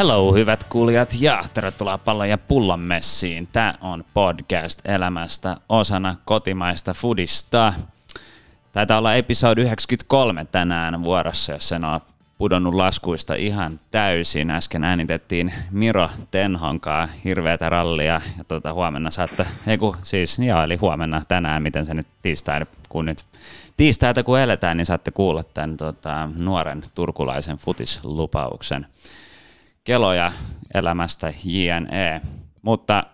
Hello hyvät kuulijat ja tervetuloa pallon ja pullon messiin. Tämä on podcast elämästä osana kotimaista foodista. Taitaa olla episodi 93 tänään vuorossa, jos sen on pudonnut laskuista ihan täysin. Äsken äänitettiin Miro Tenhonkaa hirveätä rallia ja tuota, huomenna saatte, ei kun, siis joo, eli huomenna tänään, miten se nyt tiistaina, kun nyt tiistaita kun eletään, niin saatte kuulla tämän tota, nuoren turkulaisen futislupauksen keloja elämästä JNE. Mutta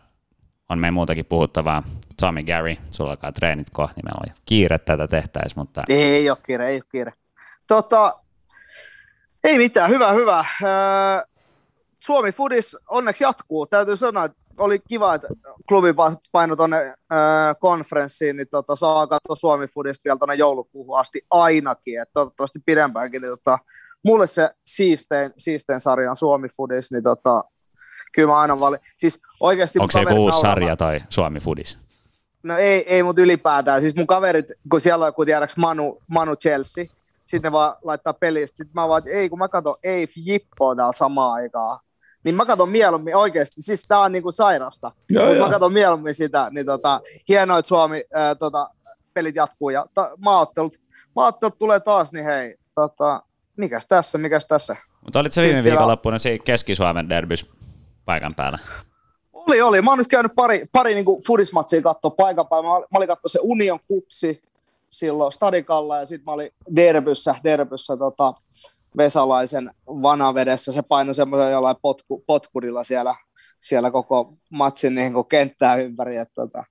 on meidän muutakin puhuttavaa. Tommy Gary, sulla alkaa treenit kohti, meillä on kiire tätä tehtäisiin, mutta... Ei ole kiire, ei ole kiire. Tota, ei mitään, hyvä, hyvä. Suomi Foodis onneksi jatkuu. Täytyy sanoa, että oli kiva, että klubi paino tuonne konferenssiin, niin tota, saa katsoa Suomi Foodista vielä tuonne joulukuuhun asti ainakin, että toivottavasti pidempäänkin. Niin tota, mulle se siistein, siistein sarja on Suomi Foodis, niin tota, kyllä mä aina valin. Siis oikeasti Onko se joku uusi sarja tai Suomi Foodis? No ei, ei mutta ylipäätään. Siis mun kaverit, kun siellä on, kun tiedäks Manu, Manu Chelsea, sitten ne vaan laittaa peliä. Sitten mä vaan, että ei, kun mä katson Eif Jippoa täällä samaan aikaan. Niin mä katson mieluummin oikeasti, siis tää on niinku sairasta. Joo, mä katson mieluummin sitä, niin tota, hienoa, että Suomi ää, tota, pelit jatkuu ja ta, maaottelut, maaottelut tulee taas, niin hei, tota, mikäs tässä, mikäs tässä. Mutta olit se viime viikonloppuna siinä Keski-Suomen derbys paikan päällä? Oli, oli. Mä oon nyt käynyt pari, pari niinku fudismatsia katsoa paikan päällä. Mä, mä olin katsoa se Union Kupsi silloin Stadikalla ja sitten mä olin Derbyssä, Derbyssä tota, Vesalaisen vanavedessä. Se painoi semmoisen jollain potku, potkurilla siellä, siellä koko matsin niin kuin kenttää ympäri. Et, tota,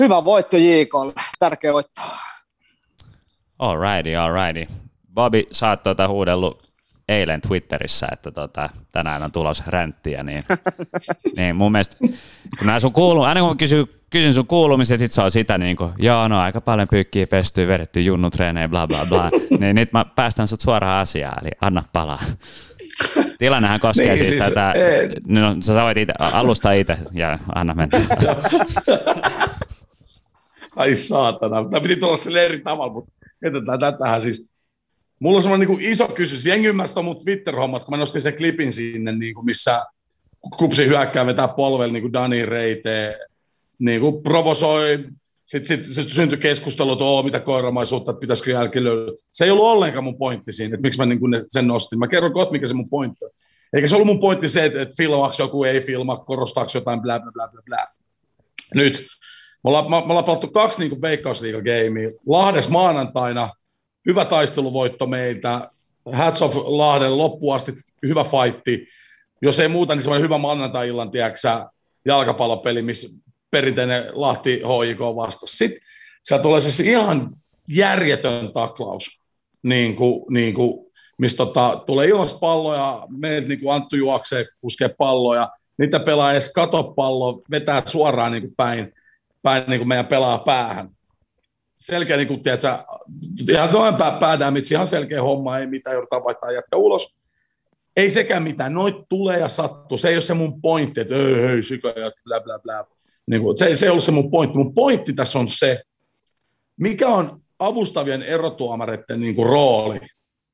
hyvä voitto JKlle, tärkeä voitto. Alrighty, alrighty. Bobby, sä oot tuota huudellut eilen Twitterissä, että tota, tänään on tulos ränttiä, niin, niin mun mielestä, kun nämä sun kuuluu, aina kun kysyn, kysyn sun kuulumiset, sit se on sitä niin kuin, joo, no aika paljon pyykkiä pestyy, vedetty junnutreenejä, bla bla bla, niin nyt mä päästän sut suoraan asiaan, eli anna palaa. Tilannehan koskee niin, siis, siis tätä, ei. no sä voit ite, alusta itse ja anna mennä. Ai saatana, tämä piti tulla sille eri tavalla, mutta mietitään tätähän siis, Mulla on semmoinen niin iso kysymys. Jengi ymmärsi mun Twitter-hommat, kun mä nostin sen klipin sinne, niin kuin missä kupsi hyökkää vetää polvella niin kuin Dani Reite, niin kuin provosoi, sitten sit, sit syntyi keskustelu, että oo, mitä koiramaisuutta, että pitäisikö jälkeen löytyä. Se ei ollut ollenkaan mun pointti siinä, että miksi mä niin kuin sen nostin. Mä kerron kohta, mikä se mun pointti on. Eikä se ollut mun pointti se, että, että filmaako joku, ei filma, korostaako jotain, bla bla bla bla. Nyt, me ollaan, me ollaan pelattu kaksi niin veikkausliiga-geimiä. Lahdes maanantaina – hyvä taisteluvoitto meiltä. Hats of Lahden loppuun asti, hyvä fightti. Jos ei muuta, niin semmoinen hyvä maanantai-illan, tiedäksä, jalkapallopeli, missä perinteinen Lahti HIK vastasi. Sitten siellä tulee siis ihan järjetön taklaus, niin kuin, niin kuin, missä tota, tulee ilmasta palloja, meiltä niin kuin Anttu juoksee, puskee palloja, niitä pelaa edes katopallo, vetää suoraan niin kuin päin, päin niin kuin meidän pelaa päähän selkeä, niin kuin, tiedätkö, ihan toinen pää, mitsi, ihan selkeä homma, ei mitään, joudutaan vaihtaa jätkä ulos. Ei sekään mitään, noit tulee ja sattuu. Se ei ole se mun pointti, että ei, hei, sykä ja blä, blä, blä. Niin kuin, se, se ei ollut se mun pointti. Mun pointti tässä on se, mikä on avustavien erotuomareiden niin kuin, rooli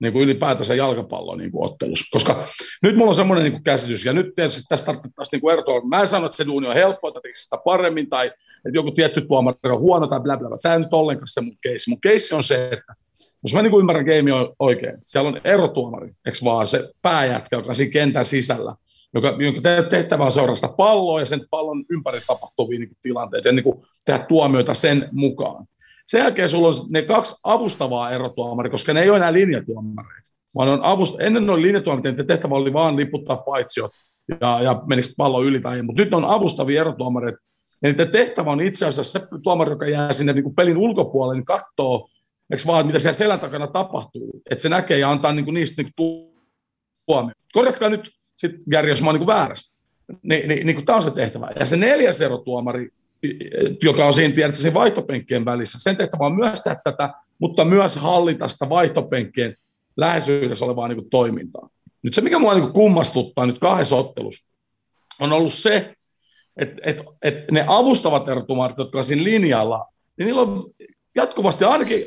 niin kuin ylipäätänsä jalkapallon niin kuin ottelussa. Koska nyt mulla on semmoinen niin kuin käsitys, ja nyt tietysti tästä tarvittaisiin niin erotua. Mä en sano, että se duuni on helppoa, että sitä paremmin, tai että joku tietty tuomari on huono tai bla bla bla. Tämä ei nyt ollenkaan se mun keissi. Mun keissi on se, että jos mä niin ymmärrän game oikein, siellä on erotuomari, eikö vaan se pääjätkä, joka on siinä kentän sisällä, joka, jonka tehtävä on seurata palloa ja sen pallon ympäri tapahtuvia niin tilanteita ja niin kuin tehdä tuomioita sen mukaan. Sen jälkeen sulla on ne kaksi avustavaa erotuomaria, koska ne ei ole enää linjatuomareita, vaan on avust... ennen oli linjatuomareita, että tehtävä oli vaan liputtaa paitsiot ja, ja menisi pallo yli tai mutta nyt on avustavia erotuomareita, niiden tehtävä on itse asiassa se tuomari, joka jää sinne niin kuin pelin ulkopuolelle, niin katsoo, eikö vaan, mitä siellä selän takana tapahtuu, että se näkee ja antaa niin kuin niistä niin tuomio. Korjatkaa nyt sitten, Gary, jos mä oon niin kuin väärässä. Ni, niin, niin kuin tämä on se tehtävä. Ja se neljäs erotuomari, joka on siinä, tiedätkö, siinä vaihtopenkkien välissä, sen tehtävä on myös tehdä tätä, mutta myös hallita sitä vaihtopenkkien läheisyydessä olevaa niin kuin toimintaa. Nyt se, mikä mua niin kuin kummastuttaa nyt kahdessa ottelussa, on ollut se, että et, et ne avustavat erotumarit, jotka on siinä linjalla, niin niillä on jatkuvasti ainakin,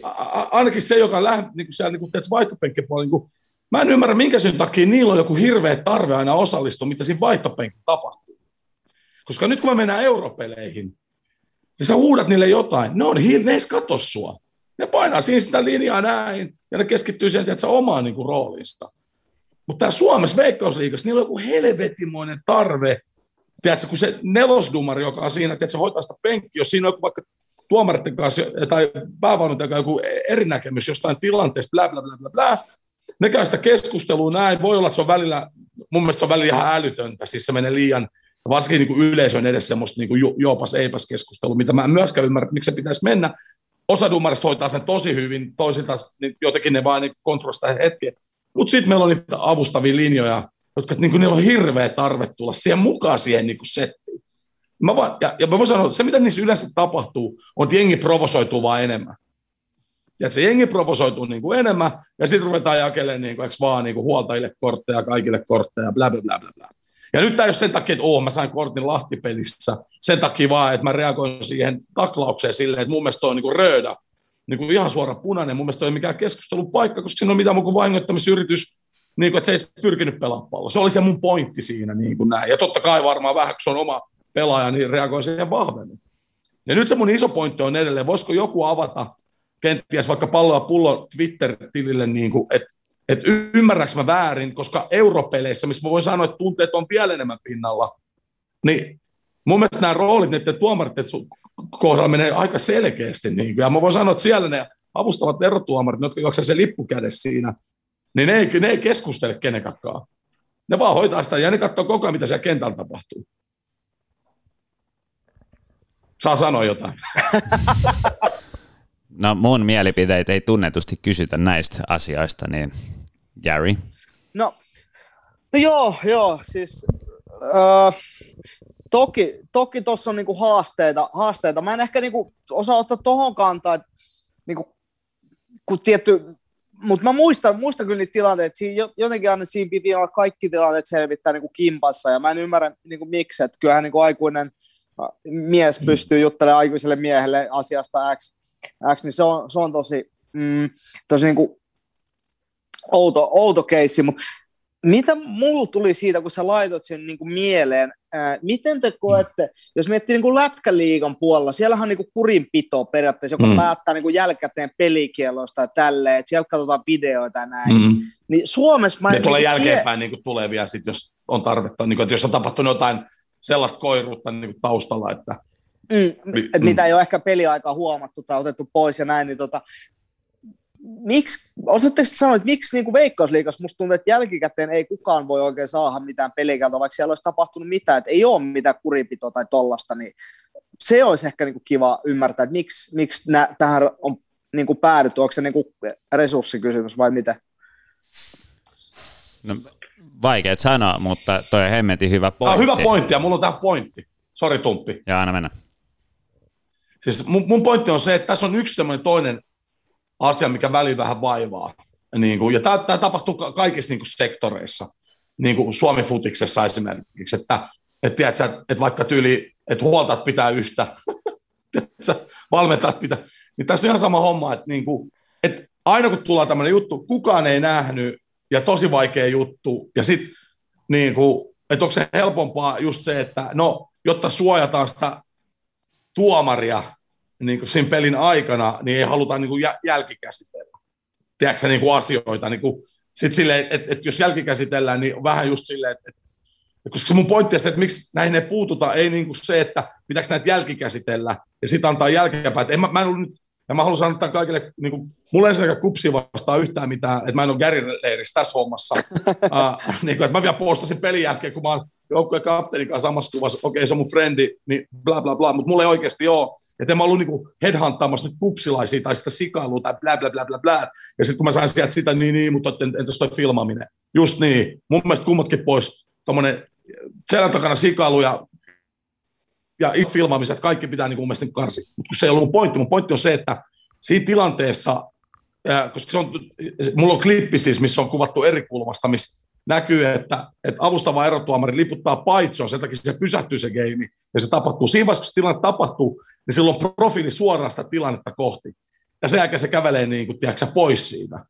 ainakin se, joka lähtee niin siellä niin kuin, vaihtopenkkipuolella niin Mä en ymmärrä, minkä syyn takia niillä on joku hirveä tarve aina osallistua, mitä siinä vaihtopenkin tapahtuu. Koska nyt kun me mennään europeleihin, ja sä huudat niille jotain, ne on hiil, ne edes katso sua. Ne painaa siinä sitä linjaa näin, ja ne keskittyy siihen, että omaan niin kuin, rooliinsa. Mutta Suomessa Veikkausliigassa, niillä on joku helvetimoinen tarve, tiedätkö, kun se nelosdumari, joka on siinä, että se hoitaa sitä penkkiä, jos siinä on vaikka tuomareiden kanssa tai päävalmentajan kanssa joku eri näkemys jostain tilanteesta, bla bla bla bla bla, ne käy sitä keskustelua näin, voi olla, että se on välillä, mun mielestä se on välillä ihan älytöntä, siis se menee liian, varsinkin niin kuin yleisön edessä semmoista niin kuin joopas eipäs keskustelua, mitä mä en myöskään ymmärrä, miksi se pitäisi mennä. Osa dumarista hoitaa sen tosi hyvin, toisilta niin jotenkin ne vaan niin kontrollista hetkeä. Mutta sitten meillä on niitä avustavia linjoja, jotka niin kuin, niillä on hirveä tarve tulla siihen mukaan siihen niin kuin settiin. Mä vaan, ja, ja mä voin sanoa, että se mitä niissä yleensä tapahtuu, on, että jengi provosoituu vaan enemmän. Ja se jengi provosoituu niin kuin enemmän, ja sitten ruvetaan jakelemaan niin kuin, vaan niin kuin huoltajille kortteja, kaikille kortteja, bla bla bla bla. bla. Ja nyt tämä ei ole sen takia, että oh, mä sain kortin Lahtipelissä, sen takia vaan, että mä reagoin siihen taklaukseen silleen, että mun mielestä toi on niin röödä, niin kuin ihan suora punainen, mun mielestä ei mikään keskustelun paikka, koska siinä on mitään muuta kuin vahingoittamisyritys, niin kuin, että se ei pyrkinyt pelaamaan palloa. Se oli se mun pointti siinä. Niin kuin näin. Ja totta kai varmaan vähän, kun se on oma pelaaja, niin reagoi siihen vahvemmin. Ja nyt se mun iso pointti on edelleen, voisiko joku avata kenties vaikka palloa pullo Twitter-tilille, niin kuin, että et ymmärräks mä väärin, koska europeleissä, missä mä voin sanoa, että tunteet on vielä enemmän pinnalla, niin mun mielestä nämä roolit niiden tuomarit kohdalla menee aika selkeästi. Niin, ja mä voin sanoa, että siellä ne avustavat erotuomarit, jotka juoksevat se lippu siinä, niin ne ei, ne ei keskustele kenenkään. Ne vaan hoitaa sitä ja ne katsoo koko ajan, mitä siellä kentällä tapahtuu. Saa sanoa jotain. No mun mielipiteitä ei tunnetusti kysytä näistä asioista, niin Gary? No, no joo, joo, siis äh, toki toki tuossa on niinku haasteita, haasteita. Mä en ehkä niinku osaa ottaa tuohon kantaa, että niinku, kun tietty, mutta mä muistan, muistan kyllä niitä tilanteita, siinä jotenkin aina siinä piti olla kaikki tilanteet selvittää niinku kimpassa, ja mä en ymmärrä niinku miksi, että kyllähän niinku aikuinen mies mm. pystyy juttelemaan aikuiselle miehelle asiasta X, X niin se on, se on tosi, mm, tosi niin kuin outo, outo keissi, mutta mitä mulla tuli siitä, kun sä laitot sen niin kuin mieleen, ää, miten te koette, mm. jos miettii niin kuin lätkäliigan puolella, siellähän on niin kuin kurinpito periaatteessa, joka mm. päättää niin kuin jälkikäteen pelikieloista ja tälleen, että siellä katsotaan videoita ja näin. Mm. Niin Suomessa mä en... Ne tulee niin jälkeenpäin tie... niin kuin tulevia sit, jos on tarvetta, niin kuin, että jos on tapahtunut jotain sellaista koiruutta niin kuin taustalla, että Mm, mm. mitä ei ole ehkä peliaikaa huomattu tai otettu pois ja näin, niin tota, miksi, osaatteko sanoa, että miksi niin kuin Veikkausliigassa musta tuntuu, että jälkikäteen ei kukaan voi oikein saada mitään pelikäytä, vaikka siellä olisi tapahtunut mitään, että ei ole mitään kuripitoa tai tollasta, niin se olisi ehkä niin kuin kiva ymmärtää, että miksi, miksi nä, tähän on niin kuin päädytty, onko se niin kuin resurssikysymys vai mitä? No, vaikea sanoa, mutta toi on hemmetin hyvä pointti. Tämä on hyvä pointti ja mulla on tämä pointti. Sori Tumppi. Ja aina mennä. Siis mun, mun pointti on se, että tässä on yksi toinen asia, mikä väli vähän vaivaa. Niin kuin, ja tämä, tämä tapahtuu kaikissa niin kuin sektoreissa, niin kuin Suomi-futiksessa esimerkiksi, että, että, tiedätkö, että vaikka tyyli, että huoltat pitää yhtä, valmentajat pitää, niin tässä on ihan sama homma, että, niin kuin, että aina kun tulee tämmöinen juttu, kukaan ei nähnyt, ja tosi vaikea juttu, ja sitten niin kuin, että onko se helpompaa just se, että no, jotta suojataan sitä tuomaria niin kuin siinä pelin aikana, niin ei haluta niin kuin jälkikäsitellä. Tiedätkö niin kuin asioita? Niin kuin, sit silleen, että, että, että jos jälkikäsitellään, niin vähän just silleen, että, että koska mun pointti on se, että miksi näihin ei puututa, ei niin kuin se, että pitääkö näitä jälkikäsitellä ja sitten antaa jälkeenpäin. En, mä, mä en nyt, ja mä haluan sanoa kaikille, niin kuin, mulla ei ensinnäkään kupsi vastaa yhtään mitään, että mä en ole Gary Leirissä tässä hommassa. uh, niin kuin, että mä vielä postasin pelin jälkeen, kun mä oon joukkueen kapteenin kanssa samassa kuvassa, okei okay, se on mun frendi, niin bla bla bla, mutta mulla ei oikeasti ole. Että en mä ollut niinku headhuntaamassa nyt kupsilaisia tai sitä sikailua tai bla bla bla bla bla. Ja sitten kun mä sain sieltä sitä, niin niin, mutta entäs toi filmaaminen. Just niin, mun mielestä kummatkin pois tuommoinen selän takana sikailu ja ja filmaamiset, kaikki pitää niin kuin mun mielestä karsi. Mutta se ei ollut mun pointti, mun pointti on se, että siinä tilanteessa, koska se on, mulla on klippi siis, missä on kuvattu eri kulmasta, missä näkyy, että, että avustava erotuomari liputtaa paitsoon, sen takia se pysähtyy se game, ja se tapahtuu. Siinä vaiheessa, kun se tilanne tapahtuu, niin silloin profiili suoraan sitä tilannetta kohti. Ja sen jälkeen se kävelee niin kuin, tiedätkö, pois siitä.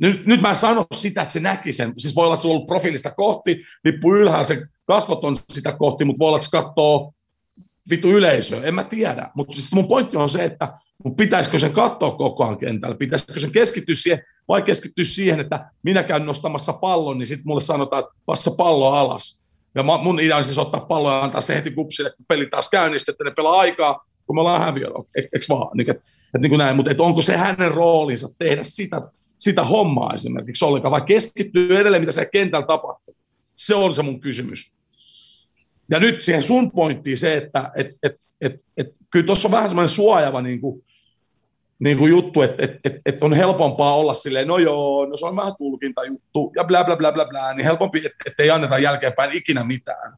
nyt, nyt mä en sano sitä, että se näki sen. Siis voi olla, että se on ollut profiilista kohti, lippu ylhäällä, se kasvot on sitä kohti, mutta voi olla, että se katsoo vittu yleisöä, en mä tiedä. Mutta siis mun pointti on se, että mun pitäisikö sen katsoa koko ajan kentällä, pitäisikö sen keskittyä siihen, vai keskittyä siihen, että minä käyn nostamassa pallon, niin sitten mulle sanotaan, että passa pallo alas. Ja mun idea on siis ottaa pallo ja antaa se heti kupsille, että peli taas käynnistyy, että ne pelaa aikaa, kun me ollaan häviöllä, eikö vaan? Niin, että, että niin kuin näin, mutta onko se hänen roolinsa tehdä sitä, sitä hommaa esimerkiksi ollenkaan, vai keskittyy edelleen, mitä se kentällä tapahtuu? Se on se mun kysymys. Ja nyt siihen sun pointtiin se, että et, et, et, et, kyllä tuossa on vähän semmoinen suojava niin kuin, niin kuin juttu, että et, et, et on helpompaa olla silleen, no joo, no se on vähän tulkintajuttu ja bla bla bla bla bla, niin helpompi, että et ei anneta jälkeenpäin ikinä mitään.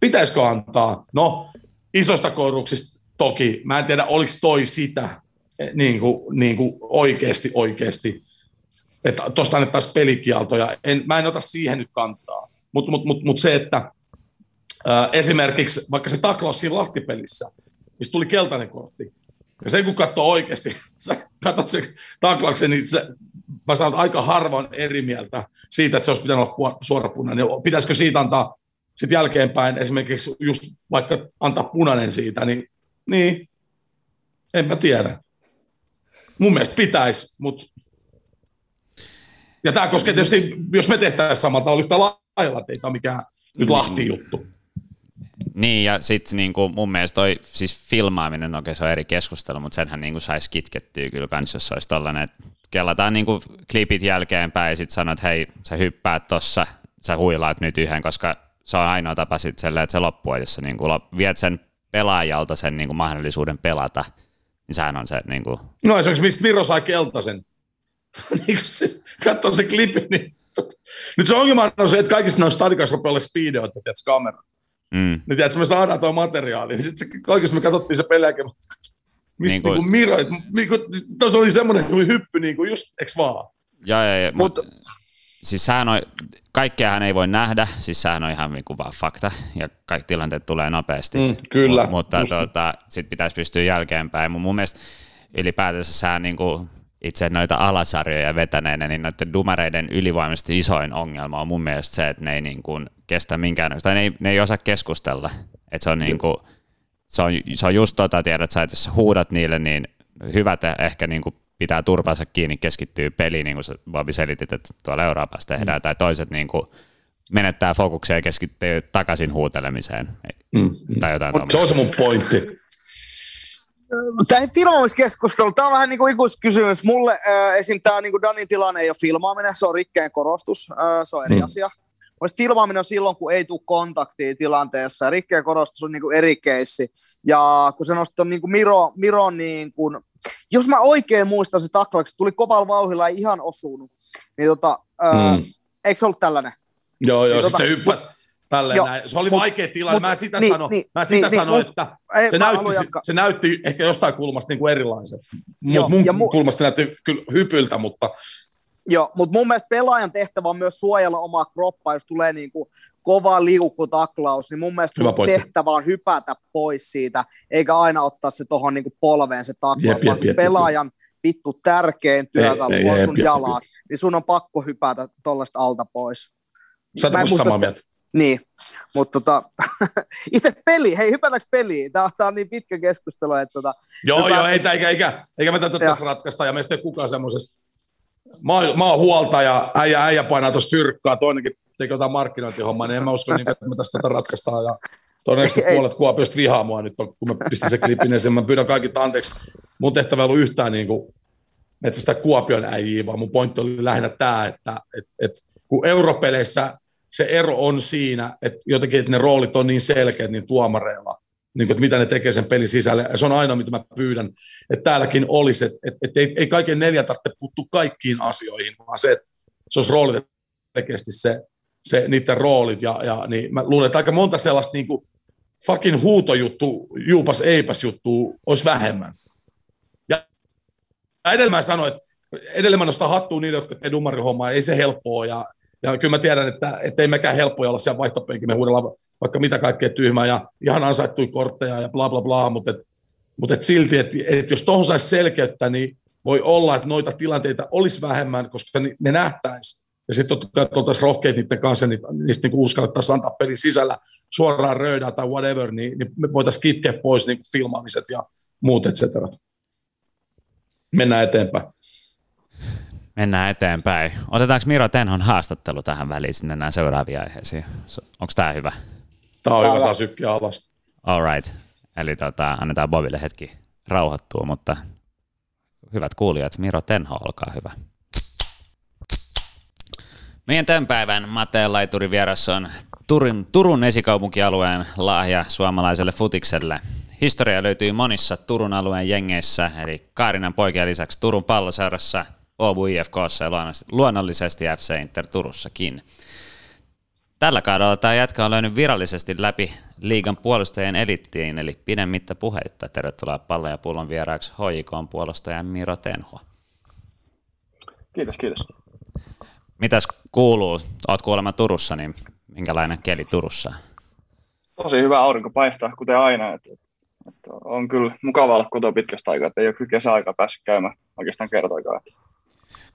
Pitäisikö antaa? No, isosta koruksista toki, mä en tiedä, oliko toi sitä eh, niin kuin, niin kuin oikeasti, oikeasti, että tuosta annettaisiin pelikieltoja. En, mä en ota siihen nyt kantaa, mutta mut, mut, mut se, että esimerkiksi vaikka se taklaus siinä Lahtipelissä, missä tuli keltainen kortti, ja sen kun katsoo oikeasti, sä katsot sen taklauksen, niin se, mä sanon aika harvan eri mieltä siitä, että se olisi pitänyt olla suora punainen. Niin pitäisikö siitä antaa sitten jälkeenpäin esimerkiksi just vaikka antaa punainen siitä, niin, niin en mä tiedä. Mun mielestä pitäisi, mutta ja tämä koskee tietysti, jos me tehtäisiin samalta, oli yhtä lailla, ei tämä mikään nyt Lahti-juttu. Niin, ja sitten niinku mun mielestä toi siis filmaaminen, okei se on eri keskustelu, mutta senhän niinku saisi kitkettyä kyllä kans, jos olisi tollainen, että kellataan niinku klipit jälkeenpäin ja sitten sanot, hei, sä hyppäät tossa, sä huilaat nyt yhden, koska se on ainoa tapa sitten selle, että se loppuu, jos sä niinku viet sen pelaajalta sen niinku mahdollisuuden pelata, niin sehän on se niinku... No esimerkiksi mistä Viro sai keltaisen. niin se, katsoo se klipi, niin... Nyt se ongelma on se, että kaikissa noissa stadikassa rupeaa olla speedoita, tiedätkö, kamerat. Mm. Niin tiedätkö, me saadaan tuo materiaali, niin sitten kaikessa me katsottiin se peliäkin, mistä niin kuin, niin kuin Miro, niin kuin, tuossa oli semmoinen kuin hyppy, niin kuin just, eks vaan? Ja, ja, ja, Mut, siis sehän on, kaikkeahan ei voi nähdä, siis sehän on ihan niin kuin vaan fakta, ja kaikki tilanteet tulee nopeasti. Mm, kyllä. M- mutta tuota, sitten pitäisi pystyä jälkeenpäin. Mun, mun mielestä ylipäätänsä sehän niin kuin, itse noita alasarjoja vetäneenä, niin noiden dumareiden ylivoimaisesti isoin ongelma on mun mielestä se, että ne ei niin kuin kestä minkään, tai ne ei, ne ei osaa keskustella. Että se on niin kuin, se on, se on just tota, tiedät sä, että jos huudat niille, niin hyvät ehkä niin kuin pitää turpansa kiinni, keskittyy peliin, niin kuin sä Bobi selitit, että tuolla Euroopassa tehdään, mm. tai toiset niin kuin menettää fokuksia ja keskittyy takaisin huutelemiseen. Mm. Tai jotain se on se mun pointti. Tämä filmaamiskeskustelu, tämä on vähän niin kuin ikuiskysymys. Mulle äh, esim. tämä niin kuin Danin tilanne ei ole filmaaminen, se on rikkeen korostus, äh, se on eri mm. asia. Mielestäni filmaaminen on silloin, kun ei tule kontaktia tilanteessa, rikkeen korostus on niin kuin eri keissi. Ja kun se nosti niin kuin Miro, Miro niin kuin, jos mä oikein muistan se taklaksi, tuli kovalla vauhilla, ei ihan osunut, niin tota, mm. eikö se ollut tällainen? Joo, joo, niin, tota, se hyppäsi Tälleen Joo, näin. Se oli mut, vaikea tilanne. Mut, mä sitä niin, sano, niin, mä sitä niin, sano niin, että ei, se, näytti, se näytti ehkä jostain kulmasta niin kuin erilaisen. Joo, mun, mun mu- kulmasta näytti kyllä hypyltä, mutta... Joo, mutta mun mielestä pelaajan tehtävä on myös suojella omaa kroppaa, jos tulee niin kuin kova liukutaklaus, niin mun mielestä tehtävä on hypätä pois siitä, eikä aina ottaa se tuohon niin polveen se taklaus, jep, vaan jep, se jep, pelaajan jep. vittu tärkein työkalu on sun jep, jalat, jep. niin sun on pakko hypätä tuollaista alta pois. Sä samaa mieltä. Niin, mutta tota, itse peli, hei hypätäänkö peliin? Tämä, tämä on niin pitkä keskustelu, että tota, Joo, joo, ei, eikä, eikä, eikä me tätä tässä ratkaista, ja meistä ei kukaan semmoisessa, mä, mä oon huolta, ja äijä, äijä painaa tuossa syrkkaa, toinenkin tekee jotain markkinointihommaa, niin en mä usko, niin, että me tästä tätä ratkaistaan, ja todennäköisesti puolet Kuopiosta vihaa mua nyt, kun mä pistin se klipin, niin mä pyydän kaikki anteeksi. Mun tehtävä ei ollut yhtään niin kuin, että sitä Kuopion äijiä, vaan mun pointti oli lähinnä tämä, että et, et, kun europeleissä se ero on siinä, että jotenkin että ne roolit on niin selkeät niin tuomareilla, niin kuin, että mitä ne tekee sen pelin sisälle. Ja se on aina, mitä mä pyydän, että täälläkin olisi, että, että, että ei, ei kaiken neljä tarvitse puuttua kaikkiin asioihin, vaan se, että se olisi roolitettu selkeästi se, se, niiden roolit. Ja, ja niin mä luulen, että aika monta sellaista niin kuin fucking huutojuttu, juupas eipäs juttu olisi vähemmän. Ja edelleen mä sanoin, että edelleen mä nostan hattua niille, jotka tekee dumarihommaa, ei se helppoa, ja ja kyllä mä tiedän, että, että ei mekään helppoja olla siellä vaihtopenkin, me huudellaan vaikka mitä kaikkea tyhmää ja ihan ansaittui kortteja ja bla bla bla, mutta, et, mutta et silti, että et jos tuohon saisi selkeyttä, niin voi olla, että noita tilanteita olisi vähemmän, koska ne nähtäisi. Ja sitten totta kai oltaisiin rohkeita niiden kanssa, niin niistä niin uskallettaisiin antaa pelin sisällä suoraan röydää tai whatever, niin, niin me voitaisiin kitkeä pois niin filmaamiset ja muut, et cetera. Mennään eteenpäin. Mennään eteenpäin. Otetaanko Miro Tenhon haastattelu tähän väliin, sitten mennään seuraaviin aiheisiin. Onko tämä hyvä? Tämä on hyvä, saa sykkiä alas. All right. Eli tota, annetaan Bobille hetki rauhoittua, mutta hyvät kuulijat, Miro Tenho, olkaa hyvä. Meidän tämän päivän Mateen laituri vieras on Turun, Turun esikaupunkialueen lahja suomalaiselle futikselle. Historia löytyy monissa Turun alueen jengeissä, eli Kaarinan poikien lisäksi Turun palloseurassa, Åbo IFKssa ja luonnollisesti FC Inter Turussakin. Tällä kaudella tämä jätkä on löynyt virallisesti läpi liigan puolustajien elittiin, eli pidemmittä puheitta. Tervetuloa pallon ja pullon vieraaksi HJK puolustajan Miro Tenho. Kiitos, kiitos. Mitäs kuuluu? Oot kuulemma Turussa, niin minkälainen keli Turussa? Tosi hyvä aurinko paistaa, kuten aina. Että, että on kyllä mukava olla kotoa pitkästä aikaa, että ei ole kyllä kesäaikaa päässyt käymään oikeastaan kertoikaan.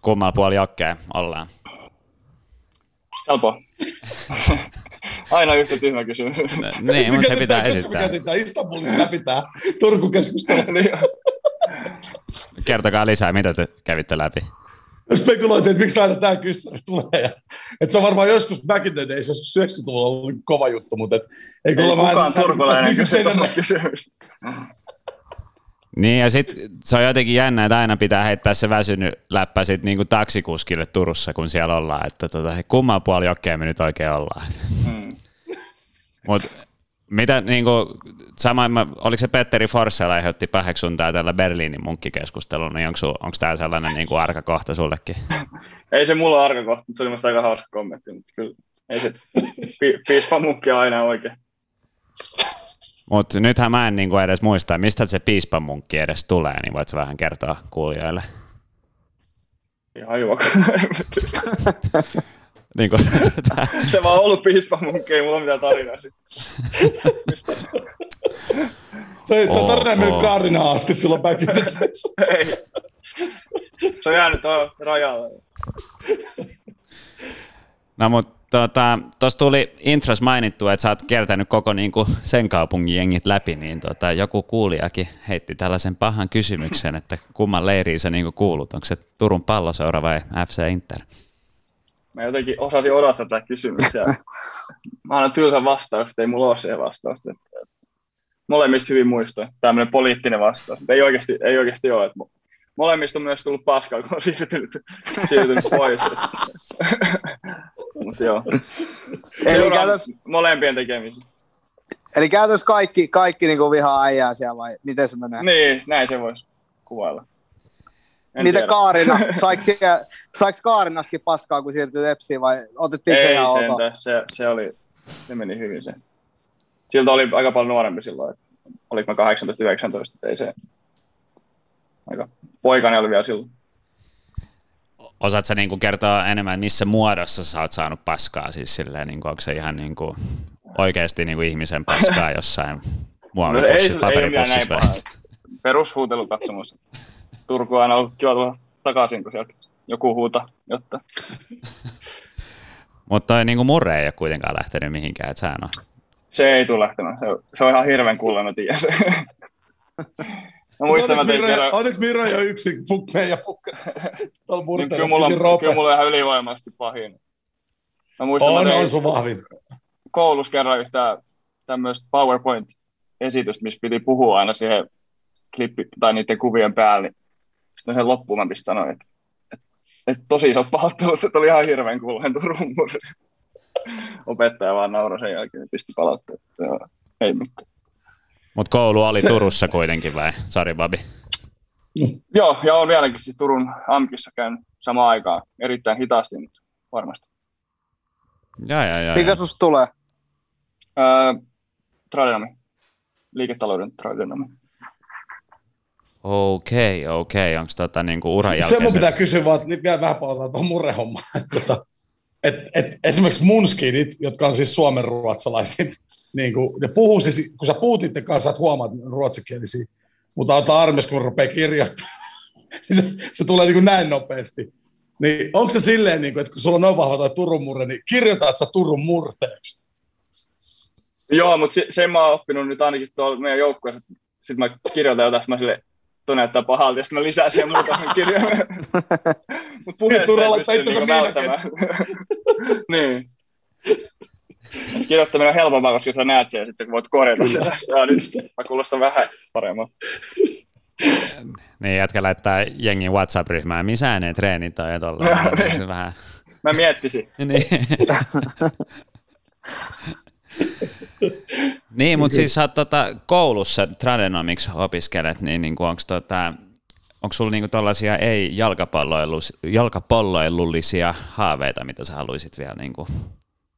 Kummalla puoli jokkeen ollaan? Helppo. Aina yhtä tyhmä kysymys. niin, mutta se pitää esittää. Me Istanbulissa läpi tämä Turku-keskustelu. Niin. Kertokaa lisää, mitä te kävitte läpi spekuloitiin, että miksi aina tämä kyssäri tulee. Ja, että se on varmaan joskus back in the days, joskus 90-luvulla ollut kova juttu, mutta et, ei, ei kukaan turkulainen kysy kysymystä. Niin ja sitten se on jotenkin jännä, että aina pitää heittää se väsynyt läppä sit niinku taksikuskille Turussa, kun siellä ollaan, että tota, kumman puoli jokea me nyt oikein ollaan. Mm. Mutta mitä niin kuin, samoin, oliko se Petteri Forssell aiheutti päheksuntaa tällä Berliinin munkkikeskustelulla, niin onko tämä sellainen niin kuin arka kohta sullekin? Ei se mulla arka kohta, se oli minusta aika hauska kommentti, mutta kyllä ei se pi- piispa munkki aina oikein. Mutta nythän mä en niin kuin edes muista, mistä se piispan munkki edes tulee, niin voit vähän kertoa kuulijoille? Ihan hyvä. Niin kuin, se vaan ollut piispa munkki, ei mulla mitään tarinaa sitten. se ei oh, tarina mennyt Kaarina asti silloin back in the days. ei. Se on jäänyt rajalle. No mutta tuossa tota, tuli intros mainittu, että sä oot kertänyt koko niinku sen kaupungin jengit läpi, niin tota, joku kuulijakin heitti tällaisen pahan kysymyksen, että kumman leiriin sä niinku kuulut, onko se Turun palloseura vai FC Inter? Mä jotenkin osasin odottaa tätä kysymystä. mä annan tylsän vastauksen, ei mulla ole siihen vastausta. Molemmista hyvin muistoin. Tämmöinen poliittinen vastaus. Ei oikeasti, ei oikeasti ole. Että molemmista on myös tullut paskaa, kun on siirtynyt, siirtynyt pois. Joo. Eli käytännössä... molempien tekemisiä. Eli käytännössä kaikki, kaikki niin vihaa äijää siellä vai miten se menee? Niin, näin se voisi kuvailla. En Miten tiedä. Kaarina? Saiko, siellä, saiko Kaarinastakin paskaa, kun siirtyi Epsiin vai otettiin se ihan ok? se, se, oli, se meni hyvin se. Siltä oli aika paljon nuorempi silloin. Oliko mä 18-19, ei se aika poikani oli vielä silloin. Osaatko niinku kertoa enemmän, missä muodossa sä oot saanut paskaa? Siis silleen, niinku, onko se ihan niinku, oikeasti niinku ihmisen paskaa jossain muovipussissa, no, ei, ei, ei vai? Perushuutelu katsomassa. Turku on ollut kiva tulla takaisin, kun sieltä joku huuta jotta. Mutta toi niinku murre ei ole kuitenkaan lähtenyt mihinkään, että sehän on. Se ei tule lähtemään, se on, se on ihan hirveän kuulla, mä tiedän Mä muistan, mä tein kerran... Oletko Miro jo yksi meidän ja pukkas? niin, kyllä, mulla on, kyllä mulla ihan ylivoimaisesti pahin. Mä muistan, on, mä on sun vahvin. Koulussa kerran yhtä tämmöistä PowerPoint-esitystä, missä piti puhua aina siihen klippi, tai niiden kuvien päälle. Niin sitten sen loppuun mä pistä sanoin, että, että, että tosi iso pahoittelut, että oli ihan hirveän kuulen Turun Opettaja vaan nauroi sen jälkeen, pisti palautteet. Ei mitään. Mutta koulu oli se... Turussa kuitenkin vai? Sari Babi. Mm. Joo, ja on vieläkin siis Turun AMKissa käynyt samaan aikaan. Erittäin hitaasti, mutta varmasti. Ja, ja, ja, Mikä susta tulee? Öö, tradenomi. Liiketalouden tradenomi. Okei, okei. Onko tota niinku uran jälkeen? Se mun pitää kysyä vaan, että vielä vähän palataan tuohon murrehommaan. Että, tota, et, et, esimerkiksi mun skidit, jotka on siis suomen ruotsalaisia, niin kuin, ne puhuu siis, kun sä puhut niiden kanssa, että huomaat, että ruotsikielisiä, mutta ota armes, kun rupeaa kirjoittamaan se, se tulee niin kuin näin nopeasti. Niin onko se silleen, niin kuin, että kun sulla on noin vahva tai Turun murre, niin kirjoitat sä Turun murteeksi? Joo, mutta se, sen mä oon oppinut nyt ainakin tuolla meidän joukkueessa. Sitten mä kirjoitan jotain, mä sille tuo näyttää pahalta, ja sitten mä lisään siihen muutaman kirjan. Mutta puheesta ei pysty niinku välttämään. niin. Kirjoittaminen on helpompaa, koska sä näet sen, sitten voit korjata sen. Ja nyt mä kuulostan vähän paremmalta. Niin, jätkä laittaa jengin WhatsApp-ryhmään, missä ne treenit on ja tuolla. niin. vähän... Mä miettisin. niin. Niin, mutta siis sä tota, koulussa Tradenomics opiskelet, niin, niin onko tota, onko sulla niinku tällaisia ei jalkapalloilullisia haaveita, mitä sä haluaisit vielä niinku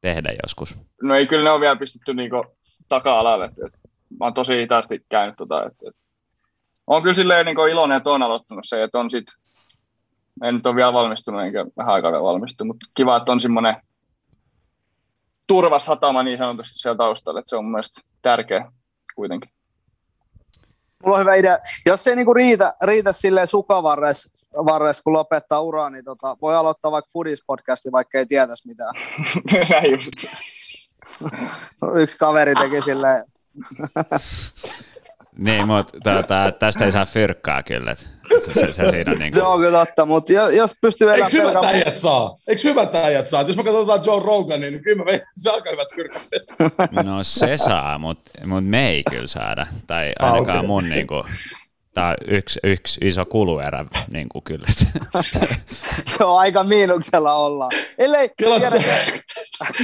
tehdä joskus? No ei, kyllä ne on vielä pistetty niinku taka-alalle. Mä oon tosi hitaasti käynyt tota, että, et, on kyllä silleen niin iloinen, että on aloittanut se, että on sit, en nyt ole vielä valmistunut, enkä vähän aikaa vielä valmistunut, mutta kiva, että on semmoinen turvasatama niin sanotusti siellä taustalla, että se on mun mielestä tärkeä kuitenkin. Mulla on hyvä idea. Jos ei niinku riitä, riitä silleen sukavarres, varres, kun lopettaa uraa, niin tota, voi aloittaa vaikka Foodies-podcasti, vaikka ei tietäisi mitään. Näin just. Yksi kaveri teki silleen, niin, mutta tuota, tästä ei saa fyrkkaa kyllä. Se, se, se, siinä on niin kuin... se on kyllä totta, mutta jos pystyy elämään Eikö hyvät pelkään... äijät saa? Eikö hyvät äijät saa? Jos me katsotaan Joe Roganin, niin kyllä me se aika hyvät fyrkät. No se saa, mutta mut me ei kyllä saada. Tai ainakaan ah, okay. mun niin kuin, Tämä on yksi, yksi iso kuluerä, niin kuin kyllä. se on aika miinuksella olla. Ellei Kela, tiedä se...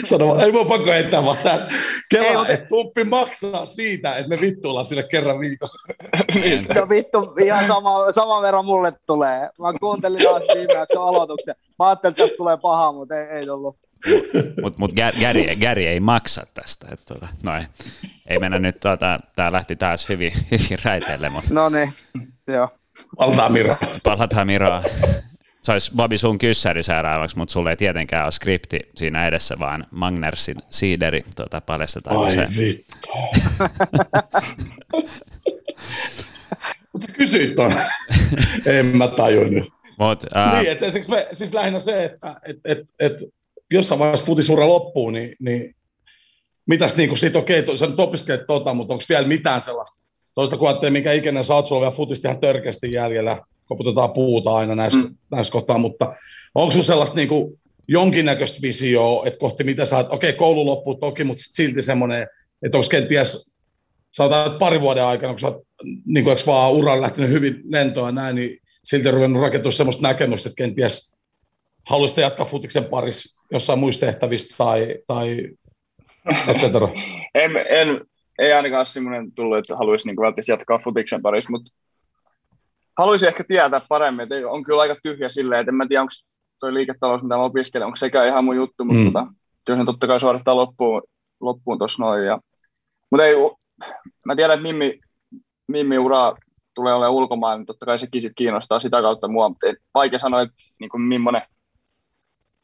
Sano, ei voi pakko heittää vaan tämän. Kela, ei, mutta... tuppi maksaa siitä, että me vittuillaan sille kerran viikossa. no vittu, ihan sama, sama verran mulle tulee. Mä kuuntelin taas viime jakson aloituksen. Mä ajattelin, että tästä tulee paha, mutta ei, ei tullut. Mutta mut Gary, Gary ei maksa tästä. Et, tuota, no ei, ei mennä nyt, tuota, tämä lähti taas hyvin, hyvin raiteille. Mutta... No niin, joo. Palataan Miroa. Palataan Miroa. Se olisi Bobby sun kyssäri seuraavaksi, mutta sulle ei tietenkään ole skripti siinä edessä, vaan Magnersin siideri tuota, paljastetaan. Ai se. vittu. Mutta kysyit tuon. en mä tajunnut. Mut, uh... Niin, et, et, me, siis lähinnä se, että et, et, et, jossain vaiheessa futisura loppuu, niin, niin mitäs niin kuin sit, okei, okay, sä nyt opiskelet tota, mutta onko vielä mitään sellaista? Toista kun ajattelee, minkä ikinä sä oot, sulla vielä futista ihan törkeästi jäljellä, koputetaan puuta aina näissä, mm. näissä kohtaa, mutta onko sulla sellaista niin kuin jonkinnäköistä visioa, että kohti mitä sä oot, okei, okay, koulu loppuu toki, mutta silti semmoinen, että onko kenties, sanotaan, että pari vuoden aikana, kun sä oot niin kuin, vaan uran lähtenyt hyvin lentoa näin, niin silti ruvennut rakentua semmoista näkemystä, että kenties haluaisitte jatkaa futiksen parissa jossain muissa tehtävissä tai, tai et cetera? en, en, ei ainakaan semmoinen tullut, että haluaisi niin välttämättä jatkaa futiksen parissa, mutta haluaisin ehkä tietää paremmin, että on kyllä aika tyhjä silleen, että en mä tiedä, onko toi liiketalous, mitä mä opiskelen, onko sekä ihan mun juttu, mutta mm. tota, kyllä sen totta kai suorittaa loppuun, loppuun tuossa noin. Ja, mutta ei, mä tiedän, että Mimmi, Mimmi ura tulee olemaan ulkomaan, niin totta kai sekin sit kiinnostaa sitä kautta mua, mutta vaikea sanoa, että niin kuin millainen,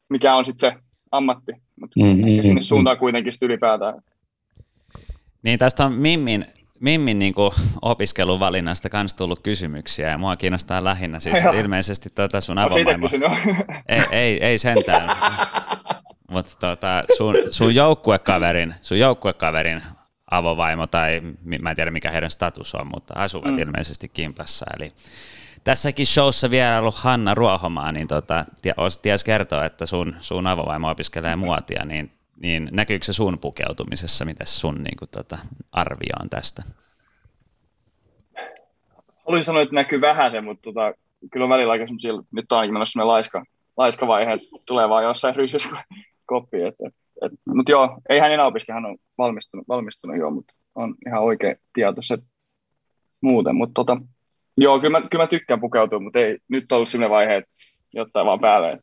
mikä on sitten se ammatti, mutta mm-hmm. sinne suuntaan kuitenkin ylipäätään. Niin tästä on Mimmin, Mimmin niin kuin opiskeluvalinnasta kans tullut kysymyksiä ja mua kiinnostaa lähinnä siis Joo. ilmeisesti tuota sun avomaimo. ei, ei, ei sentään. Mutta tuota, sun, sun joukkuekaverin, sun joukkuekaverin avovaimo tai mä en tiedä mikä heidän status on, mutta asuvat mm. ilmeisesti Kimpassa. Eli tässäkin showssa vielä ollut Hanna Ruohomaa, niin tota, ties kertoa, että sun, sun avovaimo opiskelee muotia, niin, niin näkyykö se sun pukeutumisessa, mitä sun niin kuin, tota, arvio on tästä? Haluaisin sanoa, että näkyy vähän se, mutta tota, kyllä on välillä aika nyt on ainakin menossa laiska, laiska vaihe, että tulee vaan jossain ryhmässä koppi. Mutta joo, ei hän enää opiskele, hän on valmistunut, valmistunut jo, mutta on ihan oikea tieto se muuten. Mutta tota, Joo, kyllä mä, kyllä mä tykkään pukeutua, mutta ei nyt ollut sellainen vaihe, että jotain vaan päälle.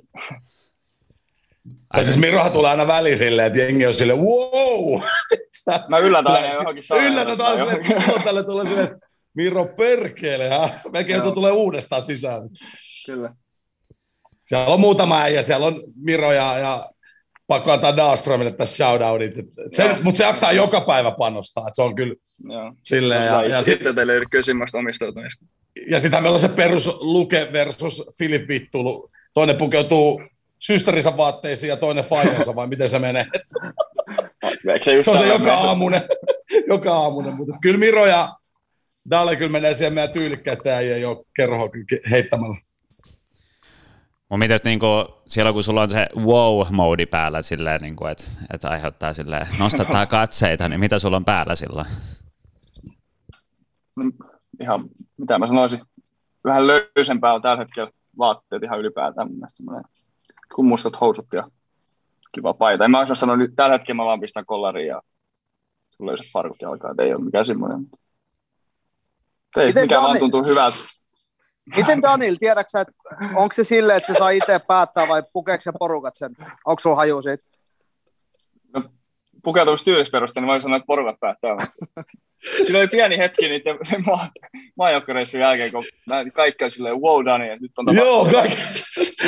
Ai siis Mirohan tulee aina väliin silleen, että jengi on silleen, wow! Mä yllätän aina johonkin sanaan. Yllätän aina silleen, että silloin tälle tulee silleen, että Miro perkele, ha? Melkein tulee uudestaan sisään. Kyllä. Siellä on muutama äijä, siellä on Miro ja, ja pakko antaa Dahlströmille tässä shoutoutit. Se, mutta se jaksaa joka päivä panostaa, että se on kyllä Joo. silleen. Ja, ja, ja sitten teille kysymystä omistautumista. Ja sitten meillä on se perus Luke versus Filip Vittulu. Toinen pukeutuu systerinsä vaatteisiin ja toinen faijansa, vai miten se menee? se, se on se joka aamunen, joka aamunen. Mutta kyllä Miro ja Dale kyllä menee siihen meidän tyylikkäitä ja ei ole kerho heittämällä. Mun mitäs niinku, siellä kun sulla on se wow-moodi päällä, silleen, niinku, että et aiheuttaa silleen, nostetaan katseita, niin mitä sulla on päällä silloin? Ihan, mitä mä sanoisin, vähän löysempää on tällä hetkellä vaatteet ihan ylipäätään. Mun mielestä kun mustat housut ja kiva paita. En mä osaa sanoa, nyt tällä hetkellä mä vaan pistän kollariin ja löysät farkut jalkaan, ei ole mikään semmoinen. Ei, Miten mikä Dani... vaan tuntuu hyvältä. Miten Daniel, tiedätkö että onko se silleen, että se saa itse päättää vai pukeeko se porukat sen? Onko sulla haju siitä? No, pukeutumistyylisperuste, niin voin sanoa, että porukat päättää. Siinä oli pieni hetki niiden sen maa, maajoukkoreissun jälkeen, kun kaikki oli silleen, wow Dani, että nyt on tapahtunut. Joo, kaikki.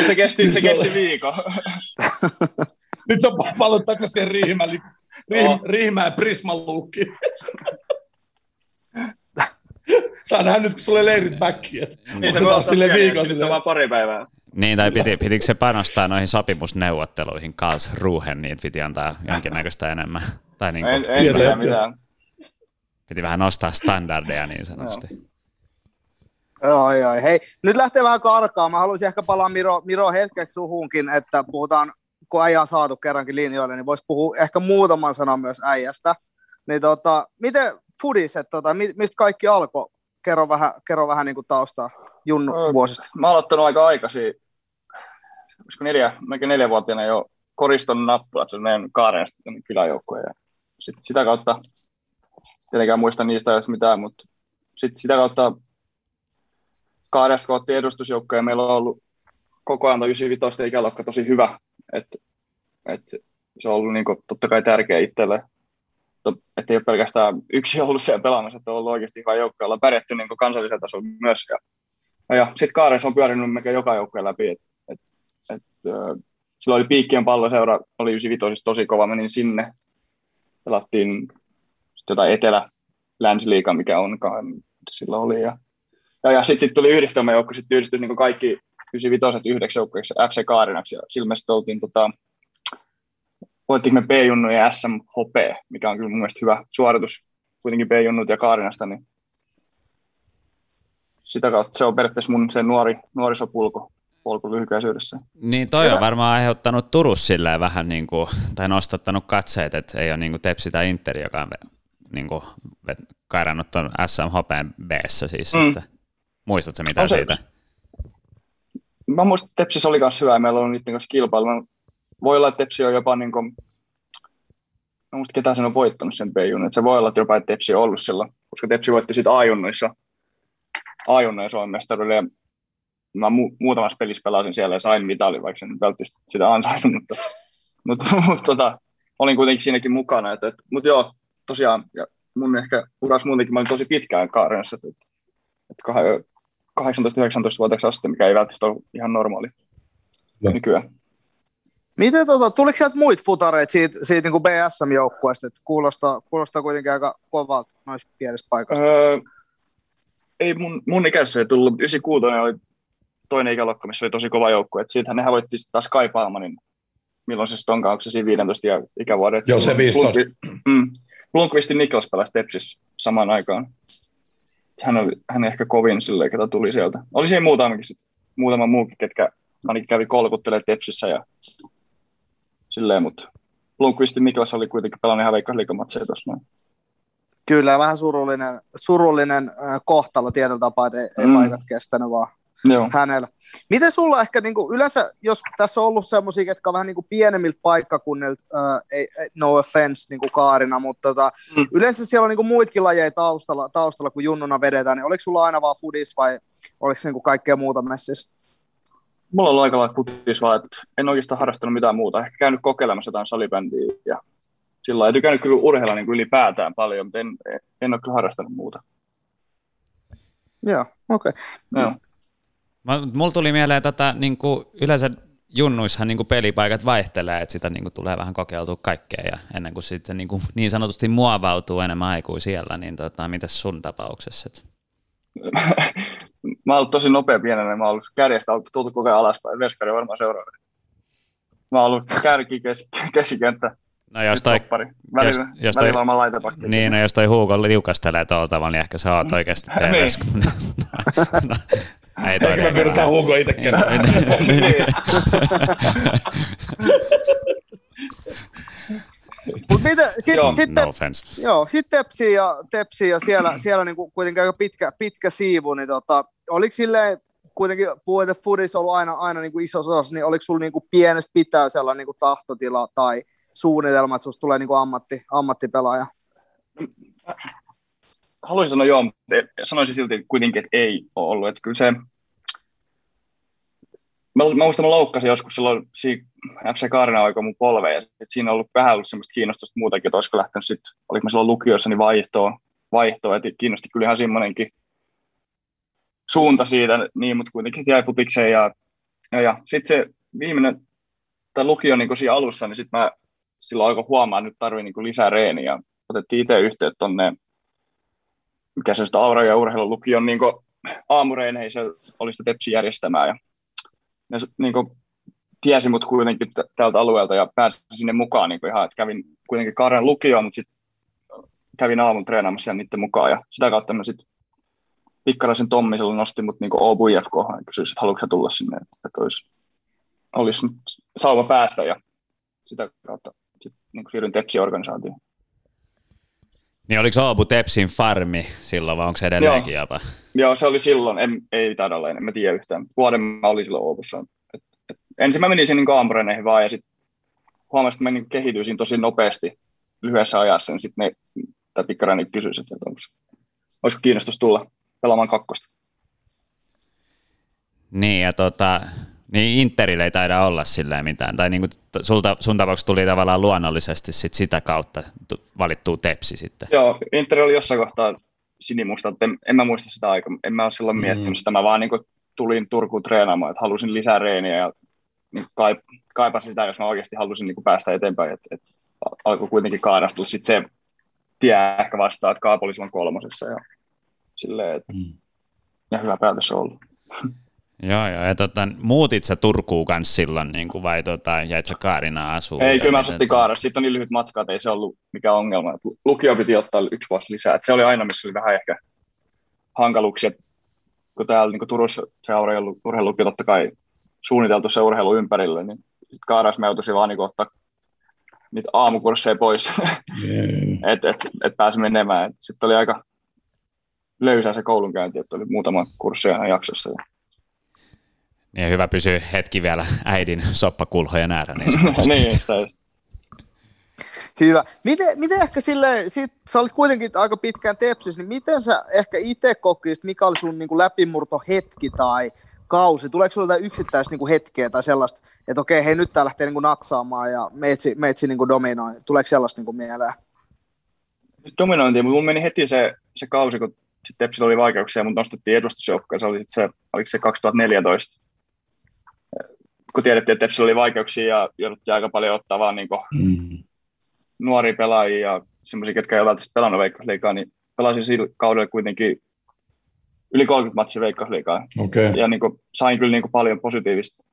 Se kesti, siis se kesti viikon. nyt se on paljon takaisin Riihimään, Riih, oh. Prisman luukki. Saa nähdä nyt, kun sulle leirit backiin, niin, se taas sille viikon Se vaan pari päivää. Niin, tai piti, pitikö se panostaa noihin sopimusneuvotteluihin Ruhen, niin piti antaa jonkinnäköistä enemmän? Tai niin kuin, en, en mitään, mitään. Piti vähän nostaa standardeja niin sanotusti. Oi, oi. Hei, nyt lähtee vähän karkaa. Mä haluaisin ehkä palaa Miro, Miro hetkeksi suhunkin, että puhutaan, kun äijä on saatu kerrankin linjoille, niin voisi puhua ehkä muutaman sanan myös äijästä. Niin tota, miten Fudis, että tota, mistä kaikki alkoi? Kerro vähän, kerro vähän niin kuin taustaa Junnu vuosista. Mä oon aloittanut aika aikaisin, olisiko neljä, melkein neljävuotiaana jo koriston nappulat, se on meidän Kaaren kyläjoukkoja. Ja sit sitä kautta, tietenkään muista niistä edes mitään, mutta sit sitä kautta Kaaresta kun otti edustusjoukkoja, meillä on ollut koko ajan 95 ikäluokka tosi hyvä, että et se on ollut niin kuin, totta kai tärkeä itselle että ei ole pelkästään yksi ollut siellä pelaamassa, että on ollut oikeasti hyvä joukko, ollaan pärjätty niin kansallisella tasolla myös. Ja, ja, sitten Kaaressa on pyörinyt melkein joka joukko läpi. Et, et, äh, silloin oli Piikkien palloseura, oli 95 tosi kova, menin sinne. Pelattiin jotain etelä länsiliiga, mikä onkaan silloin oli. Ja, ja, ja sitten sit tuli yhdistelmäjoukko, sitten yhdistyi niin kaikki 95 yhdeksi joukkoiksi FC Kaarinaksi, ja silmästä oltiin tota, voittiinko me B-junnu ja SMHP, mikä on kyllä mun mielestä hyvä suoritus kuitenkin B-junnut ja Kaarinasta, niin sitä kautta se on periaatteessa mun se nuori, nuorisopulko polku lyhykäisyydessä. Niin toi on varmaan aiheuttanut Turus silleen vähän niin kuin, tai nostattanut katseet, että ei ole niin kuin Tepsi tai Inter, joka on niin kuin, kairannut tuon SMHP b siis. Mm. Että, muistatko mitä siitä? Mä muistan, että Tepsissä oli myös hyvä, meillä on niiden kanssa kilpailu voi olla, että Tepsi on jopa niin kuin, mä muista ketä sen on voittanut sen b että se voi olla, että jopa että Tepsi on ollut silloin, koska Tepsi voitti sitten A-junnoissa, A-junnoissa Suomen mestaruuden, ja mä mu- muutamassa pelissä pelasin siellä ja sain mitalin, vaikka sen välttämättä sitä ansaisin, mutta, mutta, mutta tota, olin kuitenkin siinäkin mukana, että, että, mutta joo, tosiaan, ja mun ehkä uras muutenkin, mä olin tosi pitkään Kaarenassa, että, että 18-19-vuotiaaksi asti, mikä ei välttämättä ole ihan normaali no. nykyään. Miten tota, tuliko sieltä muita futareita siitä, siitä niin BSM-joukkueesta, että kuulostaa, kuulostaa kuitenkin aika kovalta noissa pienessä paikassa? Öö, ei mun, mun ikäisessä ei tullut, 96 oli toinen ikäluokka, missä oli tosi kova joukkue, että siitähän nehän voitti taas Kai Palmanin, milloin se sitten onkaan, onko se siinä 15 ikävuoden? Joo, se 15. mm, Blomqvistin Niklas pelasi Tepsissä samaan aikaan. Hän, oli, hän ehkä kovin silleen, ketä tuli sieltä. Oli siinä muutamakin, muutama muukin, ketkä ainakin kävi kolkuttelemaan Tepsissä ja silleen, mutta Blomqvistin Miklas oli kuitenkin pelannut ihan veikkausliikamatseja tuossa noin. Kyllä, vähän surullinen, surullinen äh, kohtalo tietyllä tapaa, että ei, mm. paikat kestänyt vaan Joo. hänellä. Miten sulla ehkä niin kuin, yleensä, jos tässä on ollut semmoisia, jotka on vähän niin kuin pienemmiltä paikkakunnilta, äh, ei, no offense niin kuin Kaarina, mutta tota, mm. yleensä siellä on niin kuin muitakin lajeja taustalla, taustalla, kun junnuna vedetään, niin oliko sulla aina vaan fudis vai oliko se niin kuin kaikkea muuta messissä? mulla on ollut aika lailla futis vaan, että en oikeastaan harrastanut mitään muuta. Ehkä käynyt kokeilemassa jotain salibändiä ja sillä lailla. tykännyt kyllä urheilla niin kuin ylipäätään paljon, mutta en, en ole kyllä harrastanut muuta. Joo, okei. Okay. Mulla tuli mieleen, että tota, niin kuin yleensä junnuissahan niin kuin pelipaikat vaihtelee, että sitä niin kuin tulee vähän kokeiltua kaikkea ja ennen kuin sitten niin, kuin niin sanotusti muovautuu enemmän aikuu siellä, niin tota, mitäs sun tapauksessa? mä oon ollut tosi nopea pienenä, mä oon ollut kärjestä ollut tultu koko ajan alaspäin, veskari on varmaan seuraava. Mä oon ollut kärki, kes, keskikenttä, No jos toi. Välillä, jos- jos toi- välillä niin, no jos toi Hugo liukastelee tuolla tavalla, niin ehkä sä oot oikeasti TVS. no, ei toi Eikä me pyydetään Hugo itse kerran. Mut miten, sit, Joo, sitten, No offense. joo, sit Tepsi ja, tepsi ja siellä, siellä niinku kuitenkin aika pitkä, pitkä siivu, niin tota, oliko silleen, kuitenkin puhuit, Fudis on ollut aina, aina niinku iso osa, niin oliko sulla niinku pienestä pitää sellainen niinku tahtotila tai suunnitelma, että susta tulee niinku ammatti, ammattipelaaja? Haluaisin sanoa joo, mutta sanoisin silti kuitenkin, että ei ole ollut. Että kyllä se, mä, mä muistan, mä loukkasin joskus silloin siinä FC Kaarina aika mun polveen, ja sit siinä on ollut vähän ollut semmoista kiinnostusta muutakin, että olisiko lähtenyt sitten, oliko mä silloin lukiossa, niin vaihtoa, vaihtoa että kiinnosti kyllä ihan semmoinenkin suunta siitä, niin, mutta kuitenkin jäi futikseen, ja, ja, ja sitten se viimeinen, tai lukio niin siinä alussa, niin sitten mä silloin alkoi huomaa, että nyt tarvii niin lisää reeniä, otettiin itse yhteyttä tonne mikä se on sitä Aura ja urheilulukion niin aamureineihin se oli sitä Tepsi järjestämään. Ja ne niin kuin, tiesi mut kuitenkin t- tältä alueelta ja pääsin sinne mukaan niin kuin ihan, että kävin kuitenkin Kaaren lukioon, mutta sitten kävin aamun treenaamassa ja niiden mukaan ja sitä kautta mä sitten Pikkaraisen Tommi silloin nosti mut niin Obu IFK ja kysyi, että haluatko tulla sinne, että, olisi, olisi nyt sauva päästä ja sitä kautta sitten niin siirryin Tepsi-organisaatioon. Niin oliko Oobu Tepsin farmi silloin vai onko se edelleenkin jopa? Joo, se oli silloin, en, ei taida olla, en mä tiedä yhtään. Vuoden mä olin silloin Oopussa. Et, et, ensin mä menin sinne aamureneihin vaan ja sitten huomasin, että mä niin kehityisin tosi nopeasti lyhyessä ajassa. Ja sitten ne, tai pikkarainen kysyisi, että onko, olisiko kiinnostus tulla pelaamaan kakkosta. Niin ja tota, niin Interillä ei taida olla silleen mitään. Tai niinku t- sulta, sun tapauksessa tuli tavallaan luonnollisesti sit sitä kautta tu- valittua Tepsi sitten. Joo, Inter oli jossain kohtaa sinimusta, että en, en mä muista sitä aikaa. En mä ole silloin miettinyt sitä. Mä vaan niin tulin Turkuun treenaamaan, että halusin lisää reeniä ja niin kaip, kaipasin sitä, jos mä oikeasti halusin niin päästä eteenpäin. Et, et alkoi kuitenkin kaadastua sitten se tie ehkä vastaan, että Kaapo oli silloin kolmosessa ja silleen, että Mm. ja hyvä päätös on ollut. Joo, joo. Ja tota, muutit sä Turkuun kanssa silloin, niin kuin, vai tota, jäit sä Kaarinaan asuun? Ei, ja kyllä mä asuttiin Kaarassa. Sitten on niin lyhyt matka, että ei se ollut mikään ongelma. Lukio piti ottaa yksi vuosi lisää. Et se oli aina, missä oli vähän ehkä hankaluuksia. Kun täällä niin Turussa se urheilu, urheilulukio totta kai suunniteltu se urheilu ympärille, niin sitten Kaarassa mä joutuisin vaan niin ottaa niitä aamukursseja pois, Yeah. että et, et pääsi menemään. Sitten oli aika löysää se koulunkäynti, että oli muutama kurssi aina jaksossa. Niin hyvä pysyä hetki vielä äidin soppakulhojen äärä. Niin sanotusti. niin, sitä just. Hyvä. Miten, miten ehkä sille, sit, sä olit kuitenkin aika pitkään Tepsissä, niin miten sä ehkä itse kokisit, mikä oli sun niin kuin läpimurto hetki tai kausi? Tuleeko sulla jotain yksittäistä niin kuin hetkeä tai sellaista, että okei, hei nyt tää lähtee niin kuin natsaamaan ja meitsi, meitsi niin kuin dominoi. Tuleeko sellaista niin kuin mieleen? dominointia, mutta mulla meni heti se, se kausi, kun sitten Tepsillä oli vaikeuksia, mutta nostettiin edustusjoukkoon. Se oli sit se, oliko se 2014, kun tiedettiin, että Tepsillä oli vaikeuksia ja jouduttiin aika paljon ottaa vaan niin Mm. nuoria pelaajia ja semmoisia, ketkä ei ole välttämättä pelannut Veikkausliigaa, niin pelasin sillä kaudella kuitenkin yli 30 matsia Veikkausliigaa. Okei. Okay. Ja niin kuin, sain kyllä niin kuin, paljon positiivista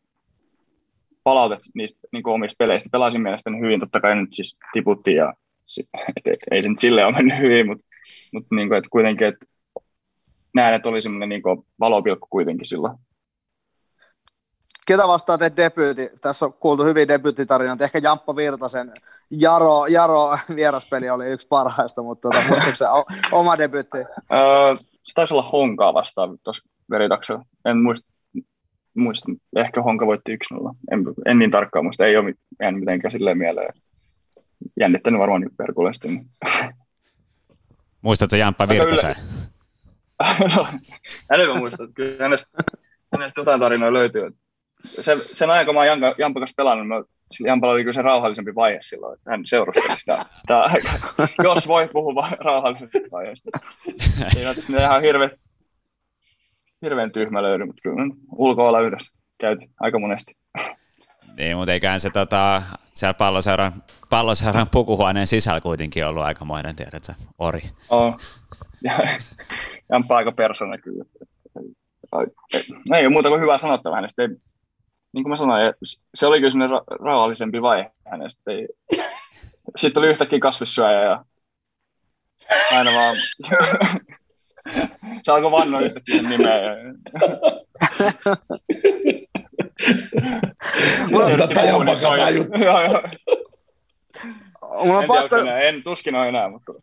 palautetta niistä niin kuin omista peleistä. Pelasin mielestäni hyvin, totta kai nyt siis tiputtiin ja et, et, ei se nyt silleen ole mennyt hyvin, mutta, mutta niin kuin, että kuitenkin, että näen, että oli semmoinen niin valopilkku kuitenkin silloin. Ketä vastaan teet debyytti? Tässä on kuultu hyvin debyyttitarinoita. Ehkä Jamppa Virtasen Jaro, Jaro vieraspeli oli yksi parhaista, mutta tota, muistatko oma debyytti? Öö, se taisi olla Honkaa vastaan tuossa veritaksella. En muista, muista. Ehkä Honka voitti 1-0. En, en niin tarkkaan muista. Ei ole jäänyt mitenkään silleen mieleen. Jännittänyt varmaan perkuleesti. Niin. Muistatko Jamppa Virtasen? no, enemmän muista. että Kyllä hänestä, hänestä jotain tarinoja löytyy. Se, sen ajan, kun mä oon Jampan kanssa pelannut, mä, sillä Jampalla oli kyllä se rauhallisempi vaihe silloin, että hän seurusteli sitä, sitä aikaa. Jos voi puhua rauhallisesta vaiheesta. Siinä on ihan hirveän, hirveän tyhmä löydy, mutta kyllä ulkoilla yhdessä käytiin aika monesti. Niin, mutta eiköhän se tota, siellä palloseuran, palloseuran pukuhuoneen sisällä kuitenkin ollut aikamoinen, tiedätkö, ori. Oh. Ja, Jamppa aika persona kyllä. no ei ole muuta kuin hyvää sanottavaa hänestä. Ei, niin kuin mä sanoin, se oli kyllä sellainen ra- rauhallisempi vaihe hänestä. Ei, sitten oli yhtäkkiä kasvissyöjä ja aina vaan... se alkoi vannoa yhtäkkiä nimeä. Ja... Tätä jammakaa juttu. Mulla on en, pakko, tiedä, en tuskin ole enää, mutta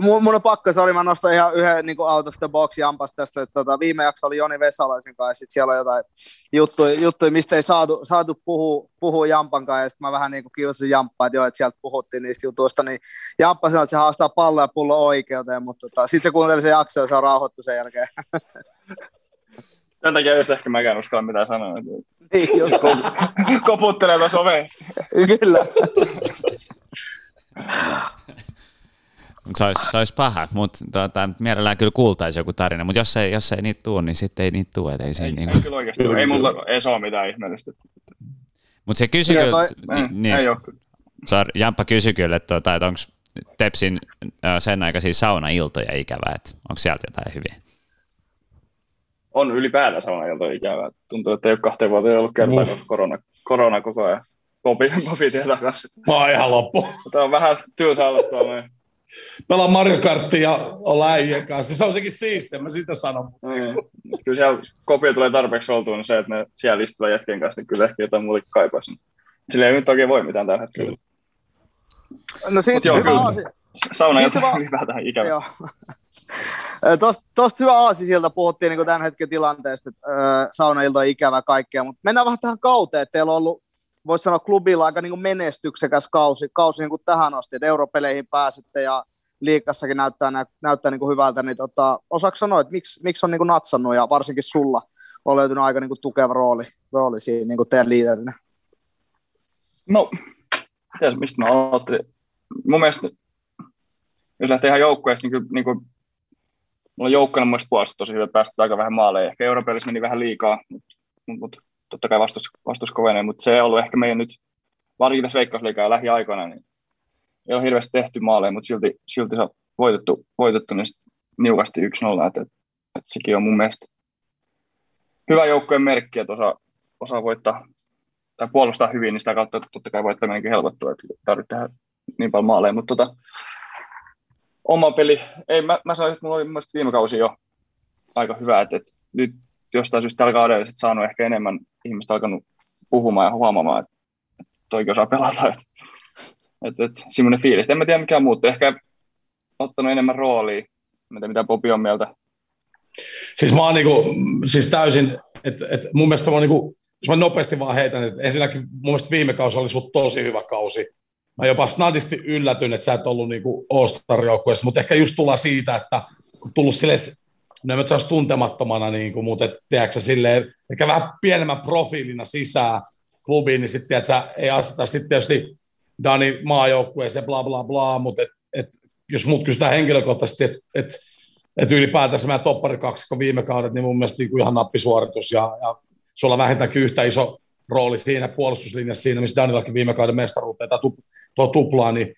mun, mun on pakko, sori, mä nostan ihan yhden niin kuin out of the box jampas tästä, että tota, viime jakso oli Joni Vesalaisen kanssa, ja sit siellä on jotain juttuja, juttuja mistä ei saatu, saatu puhua, puhua Jampan kanssa, ja sitten mä vähän niin kuin kiusasin Jamppaa, että joo, että sieltä puhuttiin niistä jutuista, niin Jamppa sanoi, että se haastaa palloa ja pullo oikeuteen, mutta tota, sitten se kuunteli sen jakson ja se on rauhoittu sen jälkeen. Sen takia just ehkä mäkään uskalla mitään sanoa. niin, just, Koputtelee tuossa oveen. kyllä. Se olisi, se olisi paha, mutta tota, mielellään kyllä kuultaisi joku tarina, mutta jos ei, jos ei niitä tule, niin sitten ei niitä tule. Ei, siinä Ei, niinku. kyllä oikeasti. Ei mulla ei ole mitään ihmeellistä. Mutta se kysyi Ja kyllä, ni- niin, ei ole. sorry, Jamppa kysyi kyllä, että, tota, että onko Tepsin sen aikaisia saunailtoja ikävää, että onko sieltä jotain hyviä? On ylipäätään saunailta ikävää. Tuntuu, että ei ole kahteen vuoteen ollut kertaa, Mm. korona, korona koko ajan. Popi, popi tietää kanssa. Mä oon ihan loppu. Tämä on vähän tylsä olla tuolla. noin. Pelaa Mario Karttia ja olla äijien kanssa. Se on sekin siistiä, mä sitä sanon. Niin. Kyllä siellä kopio tulee tarpeeksi oltua, niin se, että ne siellä istutaan jätkien kanssa, niin kyllä ehkä jotain muuta kaipaisi. Sillä ei nyt oikein voi mitään tällä hetkellä. No siitä joo, hyvä kyllä. asia. Sauna Siitä vaan- ylipäätään ikävä. Joo. Tuosta, tuosta hyvä aasi sieltä puhuttiin niin tämän hetken tilanteesta, että öö, saunailta on ikävä kaikkea, mutta mennään vähän tähän kauteen, että teillä on ollut, voisi sanoa klubilla aika niin menestyksekäs kausi, kausi niin kuin tähän asti, että europeleihin pääsitte ja liikassakin näyttää, nä, näyttää niin kuin hyvältä, niin tota, osaako sanoa, että miksi, miksi on niin kuin natsannut ja varsinkin sulla on löytynyt aika niin kuin tukeva rooli, rooli siinä niin kuin teidän liiderinä? No, tiedätkö, mistä mä aloittelin? Mun mielestä, jos lähtee ihan joukkueesta, niin kyllä niin kuin, mulla joukkona mun mielestä puolesta tosi hyvä päästä aika vähän maaleja. Ehkä Euroopassa meni vähän liikaa, mutta mut, totta kai vastus, vastus kovenee, mutta se on ollut ehkä meidän nyt, varsinkin tässä veikkausliikaa lähiaikoina, niin ei ole hirveästi tehty maaleja, mutta silti, silti se on voitettu, voitettu sit niukasti 1-0, että, että, että sekin on mun mielestä hyvä joukkueen merkki, että osaa, osaa voittaa tai puolustaa hyvin, niin sitä kautta totta kai voittaminenkin helpottuu, että tarvitsee tehdä niin paljon maaleja, mutta tota, oma peli, ei, mä, mä sanoisin, että mulla oli mun viime kausi jo aika hyvä, että, että nyt jostain syystä tällä kaudella sit saanut ehkä enemmän ihmistä alkanut puhumaan ja huomaamaan, että, että toikin osaa pelata, että, että, että semmoinen fiilis. En mä tiedä mikä muuttuu, ehkä ottanut enemmän roolia, tiedä, mitä Bobi on mieltä. Siis mä oon niinku, siis täysin, että et mun mielestä mä niinku, jos mä nopeasti vaan heitän, että ensinnäkin mun mielestä viime kausi oli sut tosi hyvä kausi. Mä jopa snadisti yllätyn, että sä et ollut niinku All-Star-joukkueessa, mutta ehkä just tullaan siitä, että tullut silleen, no mä nyt tuntemattomana, niin kuin, mutta tiedätkö, silleen, ehkä vähän pienemmän profiilina sisään klubiin, niin sitten sä ei asteta sitten tietysti Dani maajoukkueeseen, bla bla bla, mutta et, et, jos mut kysytään henkilökohtaisesti, että et, et ylipäätänsä meidän toppari kaksikko viime kaudet, niin mun mielestä niin kuin ihan nappisuoritus ja, ja sulla vähintäänkin yhtä iso rooli siinä puolustuslinjassa siinä, missä Danilakin viime kauden mestaruuteen tai tuplaa, niin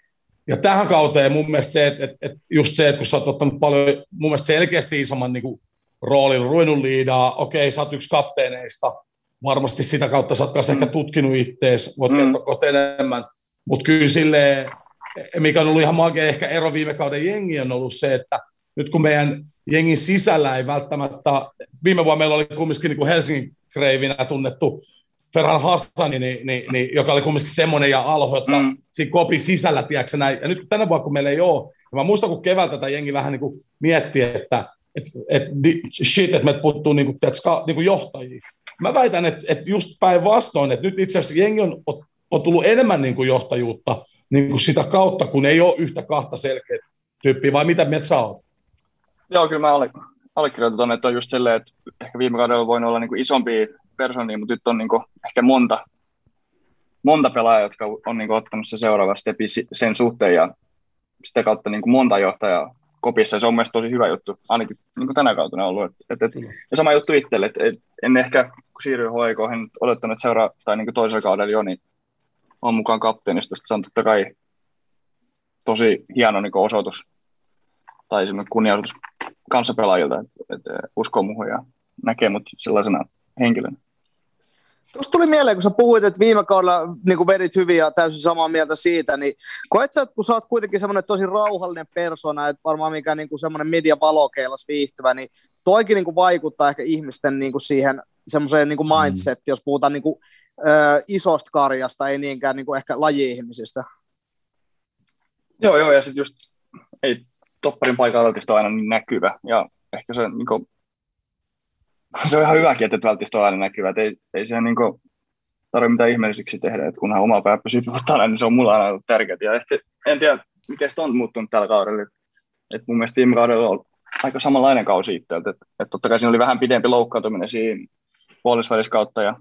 ja tähän kauteen mun mielestä se, että, että, että just se, että kun sä oot ottanut paljon, mun mielestä selkeästi isomman niin kuin, roolin, ruvennut liidaa, okei, sä oot yksi kapteeneista, varmasti sitä kautta sä oot mm. ehkä tutkinut ittees, voit Mm. kertoa enemmän, mutta kyllä silleen, mikä on ollut ihan makea ehkä ero viime kauden jengi on ollut se, että nyt kun meidän jengin sisällä ei välttämättä, viime vuonna meillä oli kumminkin niin kuin Helsingin kreivinä tunnettu Ferhan Hassani, niin, niin, niin, joka oli kumminkin semmoinen ja alho, että mm. Siinä kopin sisällä, tiedätkö näin. Ja nyt tänä vuonna, kun meillä ei ole, ja mä muistan, kun keväältä tätä jengi vähän niin kuin mietti, että et, et, shit, että meiltä puuttuu niin kuin, tiedätkö, niin kuin johtajia. Mä väitän, että, että just päinvastoin, että nyt itse asiassa jengi on, on tullut enemmän niin kuin johtajuutta niin kuin sitä kautta, kun ei ole yhtä kahta selkeää tyyppiä, vai mitä mieltä sä oot? Joo, kyllä mä alle, allekirjoitan että on just silleen, että ehkä viime kaudella voinut olla niin kuin isompia persoonia, mutta nyt on niin kuin ehkä monta, monta pelaajaa, jotka on niin kuin ottanut se seuraava stepi sen suhteen ja sitä kautta niin kuin monta johtajaa kopissa. Ja se on mielestäni tosi hyvä juttu, ainakin niin kuin tänä kautena on ollut. Et, et, et, ja sama juttu itselle, että et, en ehkä, kun siirryin HIK, en odottanut, että seuraa, tai niin kuin toisella kaudella jo, niin on mukaan kapteenistosta. Se on totta kai tosi hieno niin osoitus tai semmoinen kunnioitus kanssapelaajilta, että et, uskoo muuhun ja näkee mut sellaisena henkilönä. Tuosta tuli mieleen, kun sä puhuit, että viime kaudella niin vedit hyvin ja täysin samaa mieltä siitä, niin koet sä, että kun sä oot kuitenkin semmoinen tosi rauhallinen persona, että varmaan mikä niin kuin semmoinen media valokeilas viihtyvä, niin toikin niin kuin vaikuttaa ehkä ihmisten niin kuin siihen semmoiseen niin kuin mindset, mm. jos puhutaan niin kuin, ö, isosta karjasta, ei niinkään niin kuin ehkä laji-ihmisistä. Joo, joo, ja sitten just ei topparin paikalla ole aina niin näkyvä, ja ehkä se niin kuin, se on ihan hyväkin, että välttämättä on aina näkyvä. Ei, ei siihen niin tarvitse mitään ihmeellisyyksiä tehdä, että kunhan oma pää pysyy puhtaana, niin se on mulla aina ollut tärkeää. Ja ehkä, en tiedä, se on muuttunut tällä kaudella. Et, mun mielestä viime kaudella on aika samanlainen kausi itseltä. Että et totta kai siinä oli vähän pidempi loukkaantuminen siinä puolisväliskautta. Ja,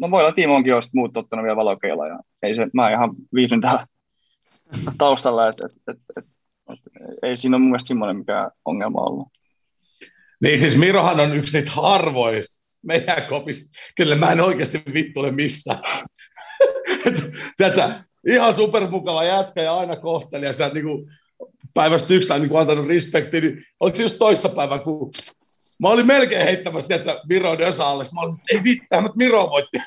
no voi olla, Timo onkin jo muut ottanut vielä valokeilla. Ja ei se, mä ihan viihdyn täällä taustalla, että et, et, et, et, ei siinä ole mun mielestä semmoinen mikä ongelma ollut. Niin siis Mirohan on yksi niitä harvoista meidän kopissa, kelle mä en oikeasti vittu ole mistään. Tiedätkö, ihan supermukava jätkä ja aina kohteli ja sä niin kuin, päivästä yksi niin kuin antanut respekti, niin oliko se just toissapäivä, kun Mä olin melkein heittämässä, tiedätkö, Miro Dösa Mä olin, ei vittu, mutta Miro voitti.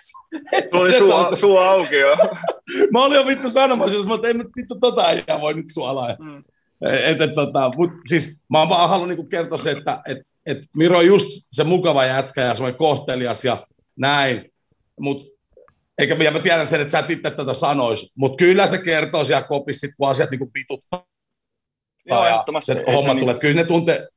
Tuo oli suu, suu auki jo. mä olin jo vittu sanomassa, jos mä olin, ei nyt vittu tota ei voi nyt suolaa. Mm. Et, et, tota, mut, siis, mä vaan haluan niinku kertoa se, että et, et Miro on just se mukava jätkä ja semmoinen kohtelias ja näin, mutta eikä ja mä tiedän sen, että sä et itse tätä sanois, mutta kyllä se kertoo siellä kopissa, kun asiat niinku pituttaa. Joo, ja se homma tulee. Niin... Kyllä ne, tunte,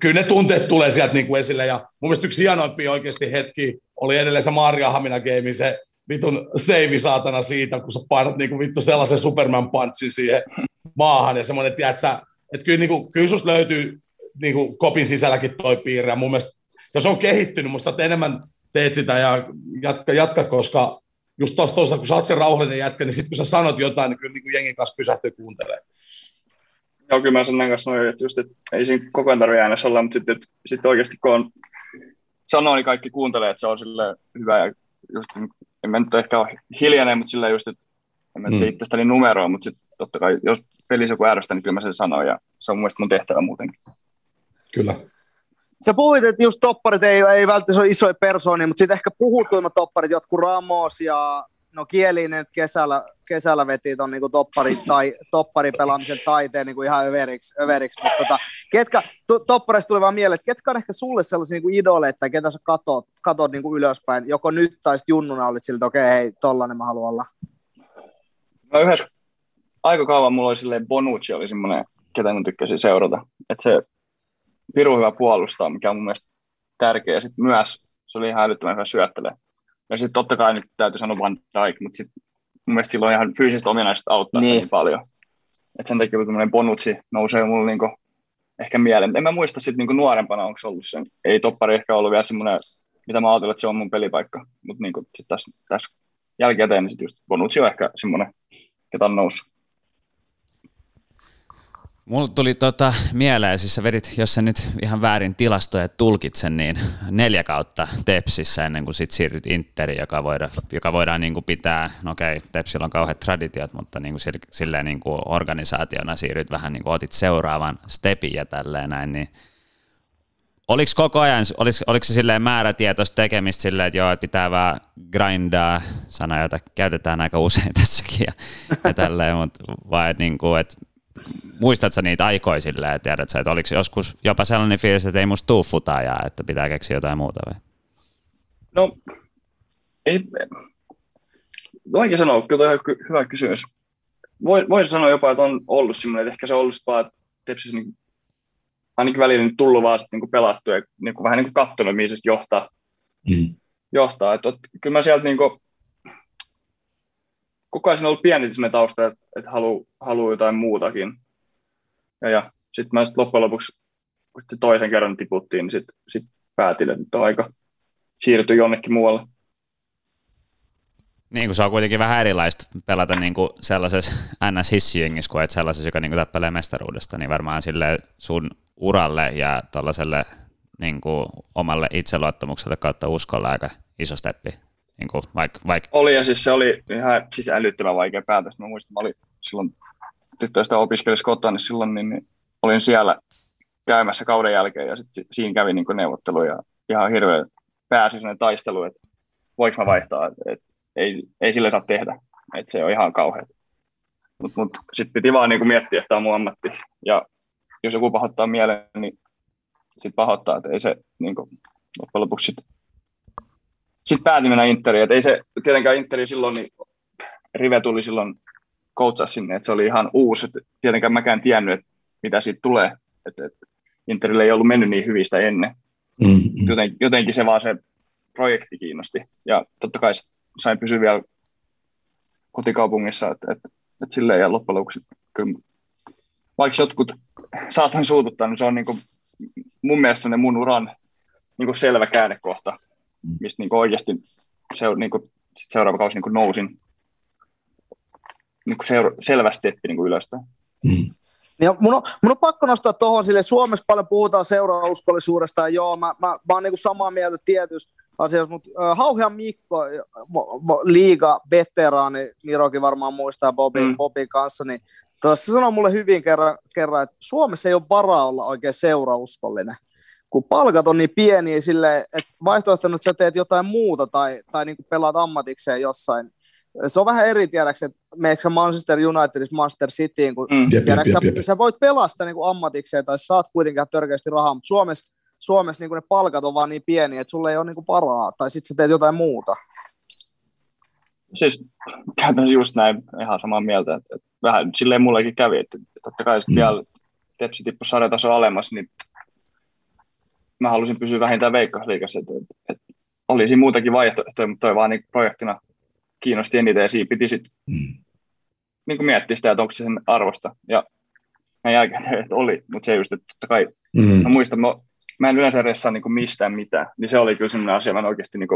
kyllä ne tunteet tulee sieltä niinku esille. Ja mun mielestä yksi hienoimpia oikeasti hetki oli edelleen se Maria Hamina game, se vitun seivi saatana siitä, kun sä painat niinku vittu sellaisen Superman punchin siihen maahan ja semmoinen, että sä, että kyllä, niinku, kyllä susta löytyy niin kuin kopin sisälläkin toi piirre. Ja mun mielestä, jos on kehittynyt, musta että enemmän teet sitä ja jatka, jatka koska just tuossa toisaalta, kun sä oot se rauhallinen jätkä, niin sitten kun sä sanot jotain, niin kyllä niin kuin jengin kanssa pysähtyy kuuntelemaan. Joo, kyllä mä sanon kanssa noin, että, just, että ei siinä koko ajan tarvitse äänessä olla, mutta sitten, sitten oikeasti kun on sanoo, niin kaikki kuuntelee, että se on sille hyvä ja just, en mä nyt ehkä ole hiljainen, mutta sillä just, että en mä mm. itsestäni numeroa, mutta sitten totta kai, jos pelissä joku ärsystä, niin kyllä mä sen sanon ja se on mun mielestä mun tehtävä muutenkin. Kyllä. Sä puhuit, että just topparit ei, ei välttämättä ole isoja persoonia, mutta sitten ehkä puhutuimmat topparit, jotkut Ramos ja no Kielinen kesällä, kesällä veti ton niinku toppari, tai, pelaamisen taiteen niinku ihan överiksi, överiksi. mutta tota, ketkä, to, toppareista tuli vaan mieleen, että ketkä on ehkä sulle sellaisia niinku idoleita, tai ketä sä katot, katot niinku ylöspäin, joko nyt tai sitten junnuna olit siltä, okei, okay, hei, tollanen mä haluan olla. No yhdessä aika kauan mulla oli silleen Bonucci oli semmoinen, ketä mä tykkäsin seurata. Että se piru hyvä puolustaa, mikä on mun mielestä tärkeä. Sitten myös se oli ihan älyttömän hyvä syöttelee. Ja sitten totta kai nyt täytyy sanoa Van Dijk, mutta sit mun mielestä silloin ihan fyysiset ominaisuudet auttaa niin. niin paljon. Että sen takia tämmöinen Bonucci nousee mulle niinku ehkä mieleen. En mä muista sitten niinku nuorempana, onko se ollut sen. Ei toppari ehkä ollut vielä semmoinen, mitä mä ajattelin, että se on mun pelipaikka. Mutta niinku sitten tässä, tässä jälkikäteen, niin sitten just Bonucci on ehkä semmoinen, ketä on noussut. Mulla tuli tota mieleen, siis sä vedit, jos sä nyt ihan väärin tilastoja tulkitsen, niin neljä kautta Tepsissä ennen kuin sit siirryt Interiin, joka, voida, joka voidaan niin kuin pitää, no okei, Tepsillä on kauheat traditiot, mutta niin kuin silleen niin kuin organisaationa siirryt vähän niin kuin otit seuraavan stepin ja tälleen näin, niin Oliko koko ajan, oliko, oliko se silleen määrätietoista tekemistä silleen, että joo, että pitää vähän grindaa, sana, jota käytetään aika usein tässäkin ja, ja tälleen, mutta vai että, niin kuin, että muistatko niitä aikoja silleen, että tiedät sä, että oliko joskus jopa sellainen fiilis, että ei musta tuu futajaa, että pitää keksiä jotain muuta vai? No, ei, vaikea sanoa, kyllä on hyvä kysymys. Voisi sanoa jopa, että on ollut semmoinen, että ehkä se on ollut vaan, että Tepsissä niin, ainakin välillä nyt tullut vaan sitten niin pelattu ja niin kuin, vähän niin kuin katsonut, mihin se johtaa. Mm. johtaa. Että, että, kyllä mä sieltä niin kuin, koko ajan ollut pieni tausta, että, että haluaa halu jotain muutakin. Ja, ja sitten mä sit loppujen lopuksi, kun sitten toisen kerran tiputtiin, niin sitten sit päätin, että nyt on aika siirtyä jonnekin muualle. Niin kuin se on kuitenkin vähän erilaista pelata niin kuin sellaisessa NS-hissijengissä kuin et sellaisessa, joka niin kuin tappelee mestaruudesta, niin varmaan sille sun uralle ja tällaiselle niin kuin omalle itseluottamukselle kautta uskolle aika iso steppi. Niin kuin, vaik, vaik. Oli ja siis se oli ihan siis älyttömän vaikea päätös. Mä muistan, mä olin silloin tyttöistä opiskelisi kotona, niin silloin niin, niin olin siellä käymässä kauden jälkeen ja sitten siinä kävi niin neuvottelu ja ihan hirveä pääsi sinne taistelu, että voiko mä vaihtaa, että et, ei, ei sille saa tehdä, että se on ihan kauheaa. Mutta mut, sitten piti vaan niin miettiä, että tämä on mun ammatti ja jos joku pahoittaa mieleen, niin sitten pahoittaa, että ei se niin kuin, loppujen lopuksi sitten sit päätin mennä Interiin, että ei se tietenkään Interi silloin, niin Rive tuli silloin coachaa sinne, että se oli ihan uusi, että tietenkään mäkään tiennyt, että mitä siitä tulee, että, että Interille ei ollut mennyt niin hyvistä ennen. Mm-hmm. Joten, jotenkin se vaan se projekti kiinnosti. Ja totta kai sain pysyä vielä kotikaupungissa, että, että, että silleen ja loppujen lopuksi kyllä, vaikka jotkut saatan suututtaa, niin se on niin kuin, mun mielestä ne mun uran niin kuin selvä käännekohta, mistä niin oikeasti se, niin kuin, sit seuraava kausi niin kuin nousin niin kuin seura- selvä steppi niin kuin ylöspäin. Mm. Niin mun, on, mun on pakko nostaa tuohon, sille Suomessa paljon puhutaan seurauskollisuudesta, ja joo, mä, mä, mä oon niin samaa mieltä tietysti asioissa, mutta uh, Hauhean Mikko, liiga veteraani, Mirokin varmaan muistaa Bobin, mm. Bobin kanssa, niin tuossa sanoi mulle hyvin kerran, kerran, että Suomessa ei ole varaa olla oikein seurauskollinen kun palkat on niin pieniä sille, että vaihtoehtona, että sä teet jotain muuta tai, tai niin kuin pelaat ammatikseen jossain, se on vähän eri tiedäksä, että meneekö Manchester Unitedista Master Cityin, kun mm. tiedätkö, jep, jep, jep. sä voit pelastaa niin kuin ammatikseen tai saat kuitenkin törkeästi rahaa, mutta Suomessa, Suomessa niin kuin ne palkat on vaan niin pieniä, että sulle ei ole niin kuin paraa, tai sitten sä teet jotain muuta. Siis käytännössä just näin ihan samaa mieltä, että, että vähän silleen mullekin kävi, että totta kai sitten mm. vielä Tepsi tippui sarjataso alemmas, niin mä halusin pysyä vähintään veikkausliikassa, että, että, että olisi muutakin vaihtoehtoja, mutta toi vaan niin projektina kiinnosti eniten ja siinä piti sitten mm. niin miettiä sitä, että onko se sen arvosta. Ja näin jälkeen, että oli, mutta se just, että totta kai, mm. mä muistan, mä, mä en yleensä edes saa niin mistään mitään, niin se oli kyllä sellainen asia, mä en oikeasti niin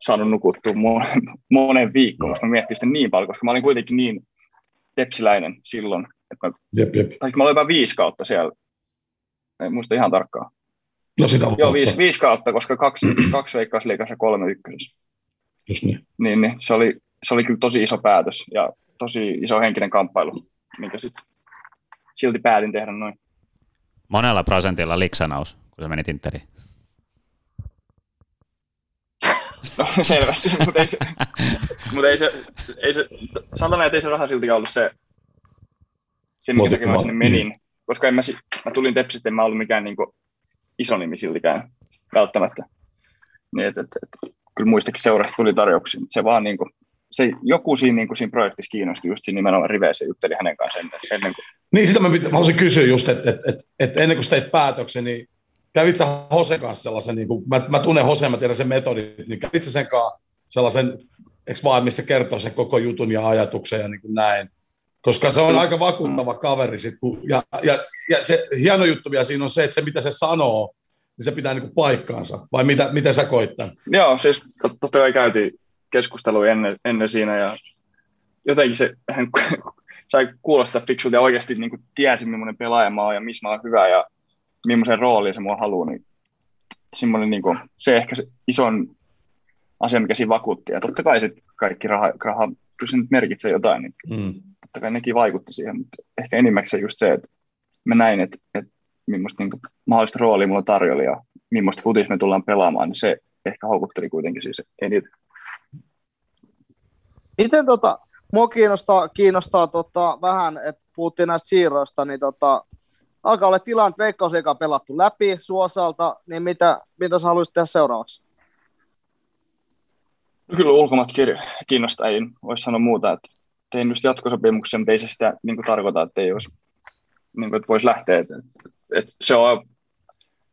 saanut nukuttua monen, monen viikkoon, koska mä miettin sitä niin paljon, koska mä olin kuitenkin niin tepsiläinen silloin, että mä, jep, jep. tai mä olin vain viisi kautta siellä, en muista ihan tarkkaan. No sitä Joo, viisi, viisi kautta, koska kaksi, kaksi veikkausliikassa ja kolme ykkösessä. Just niin. Niin, niin se, oli, se oli kyllä tosi iso päätös ja tosi iso henkinen kamppailu, minkä sitten silti päätin tehdä noin. Monella prosentilla liksanaus, kun sä menit Interiin? No selvästi, mutta ei se, mutta ei se, ei se sanotaan, että ei se raha silti ollut se, se minkä takia mä sinne menin, niin. koska en mä, mä tulin Tepsistä, en mä ollut mikään niin kuin, iso nimi siltikään välttämättä. Niin, et, et, et, kyllä muistakin seurasta tuli tarjouksia, mutta se vaan niin kuin, se, joku siinä, niin kuin siinä projektissa kiinnosti just siinä nimenomaan riveissä jutteli hänen kanssaan ennen, ennen kuin... Niin, sitä mä, haluaisin kysyä just, että et, et, et ennen kuin teit päätöksen, niin kävit sä Hosen kanssa sellaisen, niin kuin, mä, mä tunnen Hosen, mä tiedän sen metodit, niin kävit sä sen kanssa sellaisen, eikö vaan, missä kertoo sen koko jutun ja ajatuksen ja niin kuin näin. Koska se on aika vakuuttava kaveri. Sit, kun, ja, ja, ja, se hieno juttu vielä siinä on se, että se mitä se sanoo, niin se pitää niin paikkaansa, vai mitä, miten sä koittaa? Joo, siis totta kai käytiin keskustelua ennen, ennen siinä, ja jotenkin se hän sai kuulostaa fiksulta ja oikeasti niin kuin tiesi, millainen pelaaja mä oon ja missä mä oon hyvä ja millaisen roolin se mua haluaa, niin semmoinen niin kuin, se ehkä se ison asia, mikä siinä vakuutti. Ja totta kai sitten kaikki raha, raha kyllä se nyt merkitsee jotain, niin mm. Totta kai nekin vaikutti siihen, mutta ehkä enimmäkseen just se, että mä näin, että, että millaista niin kuin, mahdollista roolia mulla tarjolla ja millaista futis me tullaan pelaamaan, niin se ehkä houkutteli kuitenkin siis eniten. Miten tota, mua kiinnostaa, kiinnostaa tota, vähän, että puhuttiin näistä siirroista, niin tota, alkaa olla tilanne, että Veikkausliiga on pelattu läpi Suosalta, niin mitä, mitä sä haluaisit tehdä seuraavaksi? No kyllä ulkomaat kiinnostaa, ei voisi sanoa muuta, että tein just jatkosopimuksen, mutta ei se sitä niin kuin tarkoita, että ei olisi, niin kuin, että voisi lähteä. Että, että se on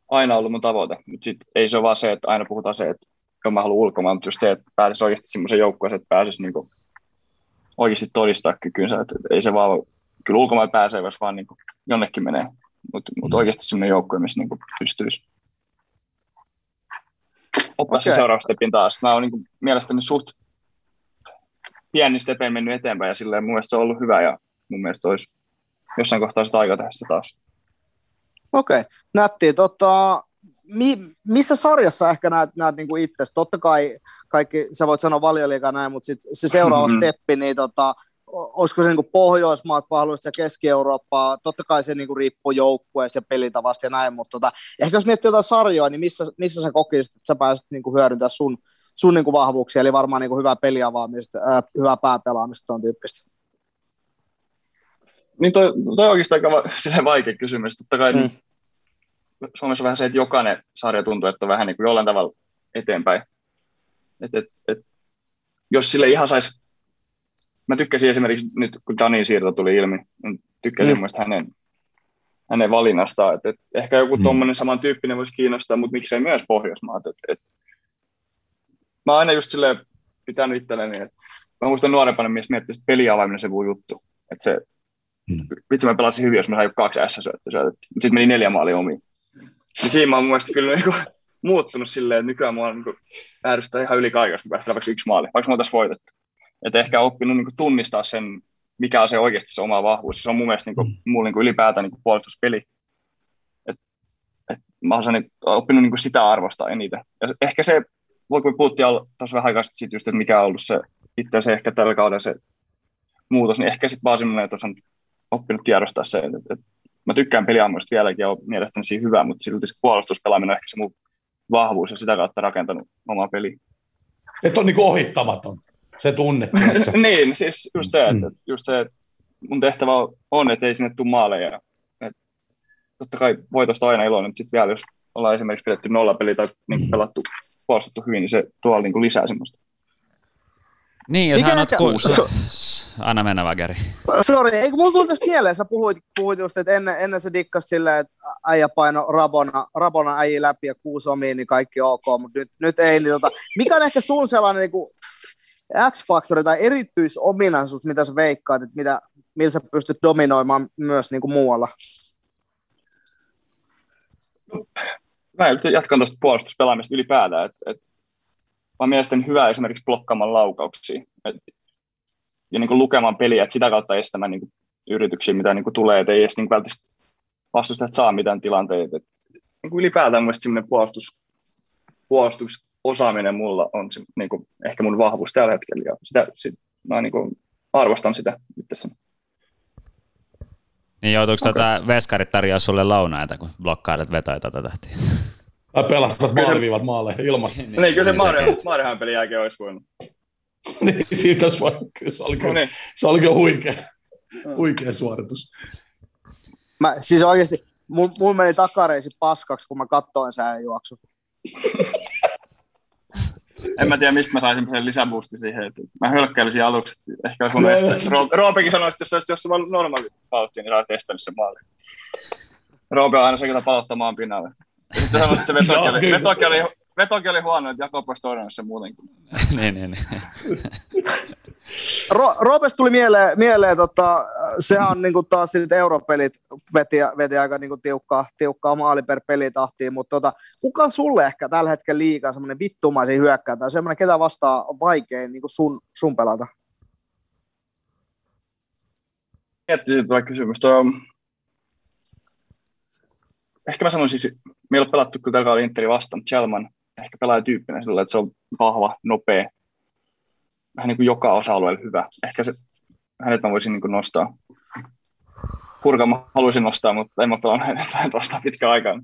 aina ollut mun tavoite, mutta sit ei se ole vaan se, että aina puhutaan se, että mä haluan ulkomaan, mutta just se, että pääsisi oikeasti semmoisen joukkueen, että pääsisi niin kuin oikeasti todistaa kykynsä, että ei se vaan, kyllä ulkomaan pääsee, jos vaan niin kuin jonnekin menee, mutta mut mm. oikeasti semmoinen joukkue, missä niin kuin pystyisi ottaa okay. se seuraava stepin taas. Mä oon niin kuin mielestäni suht pieni stepein mennyt eteenpäin ja silleen mun mielestä se on ollut hyvä ja mun mielestä olisi jossain kohtaa sitä aika tehdä se taas. Okei, okay. nätti. Tota, mi, missä sarjassa ehkä näet, näet niin kuin itse? Totta kai kaikki, sä voit sanoa valioliikaa näin, mutta sit se seuraava mm-hmm. steppi, niin tota, olisiko se niin kuin Pohjoismaat vahvuista Keski-Eurooppaa, totta kai se niin kuin riippuu joukkueesta ja pelitavasta ja näin, mutta tota, ehkä jos miettii jotain sarjoa, niin missä, missä sä kokisit, että sä pääset niin kuin hyödyntämään sun, sun niin kuin vahvuuksia, eli varmaan niin kuin hyvää peliavaamista, ää, hyvää pääpelaamista tuon tyyppistä. Niin toi, toi on oikeastaan aika vaikea kysymys. Totta kai mm. Suomessa on vähän se, että jokainen sarja tuntuu, että on vähän niin kuin jollain tavalla eteenpäin. Et, et, et, jos sille ihan saisi, mä tykkäsin esimerkiksi nyt, kun Danin siirto tuli ilmi, niin tykkäsin mm. hänen, hänen valinnastaan, että et ehkä joku mm. tuommoinen samantyyppinen voisi kiinnostaa, mutta miksei myös Pohjoismaat. Et, et, mä oon aina just silleen pitänyt itselleni, että mä muistan nuorempana mies miettiä, että peliavaiminen se juttu. Että se, mm. vitsi mä pelasin hyvin, jos mä sain kaksi S-syöttöä, mutta sitten meni neljä maalia omiin. Niin siinä mä oon mun mielestä kyllä niin kuin, muuttunut silleen, että nykyään mua niin ärsyttää ihan yli kaikesta, kun päästään vaikka yksi maali, vaikka me oltaisiin voitettu. Että ehkä oppinut niin kuin, tunnistaa sen, mikä on se oikeasti se oma vahvuus. Se on mun mielestä niin kuin, mm. mulla niin kuin, ylipäätään niin kuin, puolustuspeli. Et, et, mä niin, oppinut niin sitä arvostaa eniten. Ja ehkä se, voi kun puhuttiin tuossa vähän aikaa sitten just, että mikä on ollut se itse se ehkä tällä kaudella se muutos, niin ehkä sitten vaan semmoinen, että on oppinut tiedostaa se, että, että mä tykkään peliammoista vieläkin ja on mielestäni siinä hyvä, mutta silti se puolustuspelaaminen on ehkä se mun vahvuus ja sitä kautta rakentanut omaa peliä. Et on niin ohittamaton, se tunne. niin, siis just se, että, mm. just se, että mun tehtävä on, että ei sinne tule maaleja. Et totta kai voitosta aina iloinen, mutta sitten vielä jos ollaan esimerkiksi pidetty nollapeli tai niin pelattu puolustettu hyvin, niin se tuo niin lisää semmoista. Niin, jos hän ku... So... Anna mennä Vageri. Sori, eikö mulla tuli tästä mieleen, sä puhuit, puhuit just, että ennen, ennen se dikkas silleen, että äijä paino Rabona, Rabona äijä läpi ja kuusi omiin, niin kaikki ok, mutta nyt, nyt ei. Niin tota, mikä on ehkä sun sellainen niin kuin X-faktori tai erityisominaisuus, mitä sä veikkaat, että mitä, millä sä pystyt dominoimaan myös niin kuin muualla? Mä jatkan tuosta puolustuspelaamista ylipäätään, että, että mä mielestäni hyvä esimerkiksi blokkaamaan laukauksia et, ja niin kuin lukemaan peliä, että sitä kautta estämään niin kuin yrityksiä, mitä niin kuin tulee, että ei edes niin välttämättä vastustajat saa mitään tilanteita. Et, niin kuin ylipäätään mun semmoinen puolustus, puolustusosaaminen mulla on se, niin kuin, ehkä mun vahvuus tällä hetkellä, ja sitä, sit, mä niin kuin, arvostan sitä itsessäni. Niin joutuuko okay. tätä veskarit tarjoaa sulle launaita, kun blokkailet vetoja tätä tähtiä? Tai pelastat maaliviivat maalle ilmasta. niin, niin, kyllä se Maarihan pelin jälkeen olisi voinut. niin, siitä olisi voinut. Kyllä se oli, no niin. se oli huikea, huikea suoritus. Mä, siis oikeasti, mun, mun meni takareisi paskaksi, kun mä katsoin sää juoksu. en mä tiedä, mistä mä saisin sen lisäboosti siihen. Että mä hölkkäilisin aluksi. Ehkä olisi mun no, Roopekin sanoi, että jos, jos, jos se on normaali vauhti, niin sä olisit estänyt sen maali. Roope on aina se, jota palauttaa pinnalle. Sitten sanoit, että se vetokin oli, vetokin oli, vetokin oli huono, että Jakob olisi todennut sen muutenkin. niin, niin, niin. Ro- Robes tuli mieleen, mieleen tota, sehän on niinku taas sit europelit veti, veti aika niinku tiukkaa, tiukkaa maali per pelitahtiin, mutta tota, kuka sulle ehkä tällä hetkellä liikaa semmoinen vittumaisin hyökkää tai semmoinen, ketä vastaa on vaikein niinku sun, sun pelata? Miettisin tuo kysymys. Tuo, ehkä mä sanoisin, meillä on pelattu kyllä tällä Interi vastaan, Chelman ehkä pelaajatyyppinen sillä, että se on vahva, nopea, vähän niin kuin joka osa-alueella hyvä. Ehkä se, hänet mä voisin niin kuin nostaa. Furka mä haluaisin nostaa, mutta en mä pelannut hänet vastaan pitkään aikaan.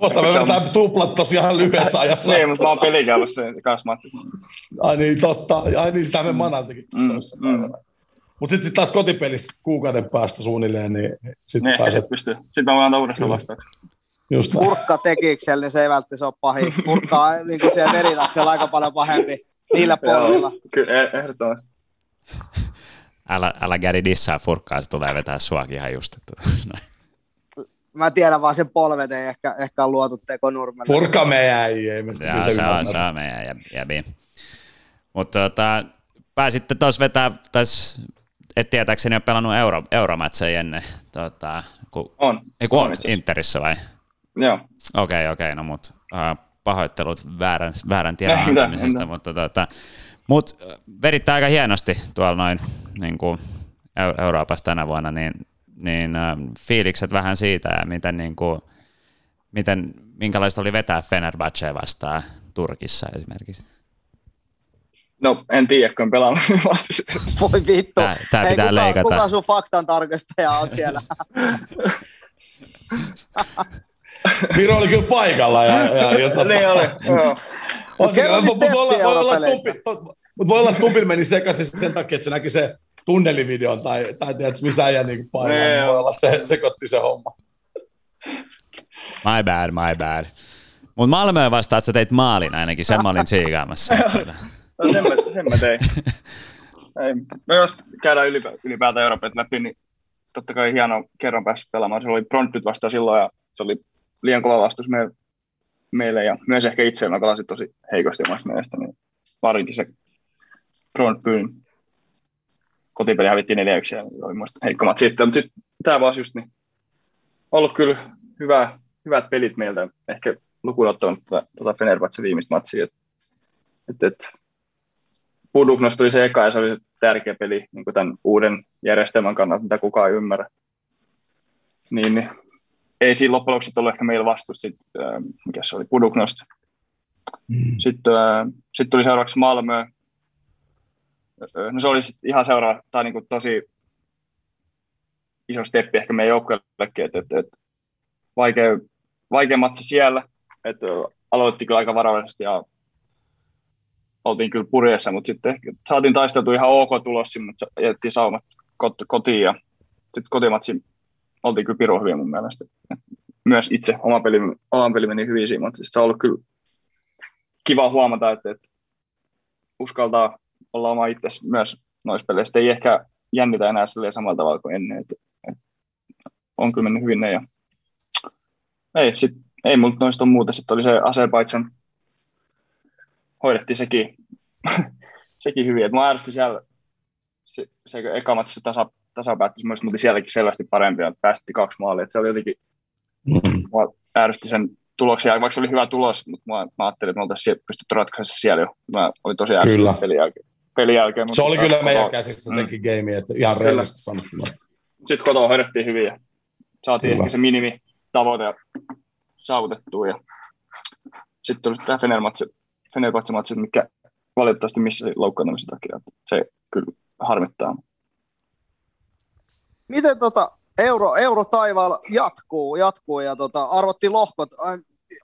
Mutta me vedetään tuplat tosiaan lyhyessä ajassa. niin, mutta mä oon pelikäyvässä kanssa matsissa. Ai niin, totta. Ai niin, sitä me mm. Manaltakin mm. mm. Mutta sitten sit taas kotipelissä kuukauden päästä suunnilleen, niin sitten niin, pääset... Sit pystyy. Sitten mä voin antaa uudestaan vastauksen. Just Furkka tekiksellä, niin se ei välttämättä ole pahin. Furkka on niin siellä veritaksella aika paljon pahempi niillä puolilla. Kyllä, e- ehdottomasti. Älä, älä Gary dissaa furkkaa, se tulee vetää suakin ihan just. Että, Mä tiedän vaan sen polvet ei ehkä, ehkä on luotu tekonurmelle. Furka meidän ei, ei me sitä se, on, se on meidän jäbi. Mutta tota, pääsitte tuossa vetää, tais, et tietääkseni ole pelannut euro, euromatseja ennen. Tota, ku, on. Ei kun on, on Interissä vai? Joo. Okei, okay, okei, okay, no mut uh, pahoittelut väärän, väärän tiedon antamisesta, mutta tota, mut veditte aika hienosti tuolla noin niin kuin Euroopassa tänä vuonna, niin, niin uh, fiilikset vähän siitä ja miten, niin kuin, miten, minkälaista oli vetää Fenerbahce vastaan Turkissa esimerkiksi? No, en tiedä, kun pelannut. Voi vittu. Tää, tää pitää kuka, leikata. Kuka sun faktan tarkastaja on siellä? Miro oli kyllä paikalla. Ja, ja, ja tota, niin oli, joo. se- kerro niistä voi olla- voi olla, että Tupil meni sekaisin sen takia, että se näki se tunnelivideon tai, tai tiedätkö, missä äijä niin painaa, Niin, niin voi olla, että se sekoitti se homma. My bad, my bad. Mutta Malmöön vastaan, että sä teit maalin ainakin, sen mä olin tsiikaamassa. No, sen, mä, sen mä tein. Ei. No jos käydään ylipä, ylipäätään Euroopan läpi, niin totta kai hieno kerran päässyt pelaamaan. Se oli Brontbyt vastaan silloin ja se oli liian kova vastus me, meille ja myös ehkä itse mä pelasin tosi heikosti omasta mielestä, niin varinkin se Brontbyn kotipeli hävittiin 4 1 ja oli muista heikkomat sitten, mutta sitten tämä vaan just niin ollut kyllä hyvä, hyvät pelit meiltä, ehkä lukuun ottamatta tuota, tuota Fenerbahce viimeistä matsia, että et, et, Puduknos tuli se eka ja se oli tärkeä peli niin tämän uuden järjestelmän kannalta, mitä kukaan ei ymmärrä. Niin, niin ei siinä loppujen lopuksi ollut ehkä meillä vastus, sit, äh, mikä se oli, Puduknost. Mm. Sitten, äh, sitten tuli seuraavaksi Malmö. Äh, No se oli sit ihan seuraava, tai niin kuin tosi iso steppi ehkä meidän joukkueellekin, että, että, että vaikea, vaikea matsi siellä, että aloitti kyllä aika varovaisesti ja oltiin kyllä purjeessa, mutta sitten ehkä saatiin taisteltu ihan ok tulos, siinä, mutta jätettiin saumat kot- kotiin ja sitten kotimatsi oltiin kyllä pirun hyviä mun mielestä. Myös itse oma peli, oma peli meni hyvin siinä, mutta se on ollut kyllä kiva huomata, että, että uskaltaa olla oma itse myös noissa peleissä. Ei ehkä jännitä enää samalla tavalla kuin ennen. Että, että on kyllä mennyt hyvin ne ja ei, sit, ei multa noista on muuta. Sitten oli se Azerbaijan, hoidettiin sekin, sekin hyvin. Et mä ärsytin siellä se, se eka matsi se tasa, tasapäättöisi, myös, mutta sielläkin selvästi parempi ja päästiin kaksi maalia. Et se oli jotenkin, Mm. mä ärsytti sen tuloksen, jälkeen, vaikka se oli hyvä tulos, mutta mä, mä ajattelin, että me oltaisiin pystytty ratkaisemaan siellä jo. Mä olin tosi ärsyttynyt pelin jälkeen. Pelin jälkeen Se oli kyllä meidän käsissä Mm. sekin game, että ihan rehellisesti sanottuna. Sitten kotoa hoidettiin hyvin ja saatiin Kyllä. ehkä se minimi tavoite saavutettua. Ja sitten tuli tämä Fenerbahce-matsi, mikä valitettavasti missä loukkaantumisen takia. että Se kyllä harmittaa. Miten tota euro, euro taivaalla jatkuu, jatkuu ja tota, arvottiin lohkot.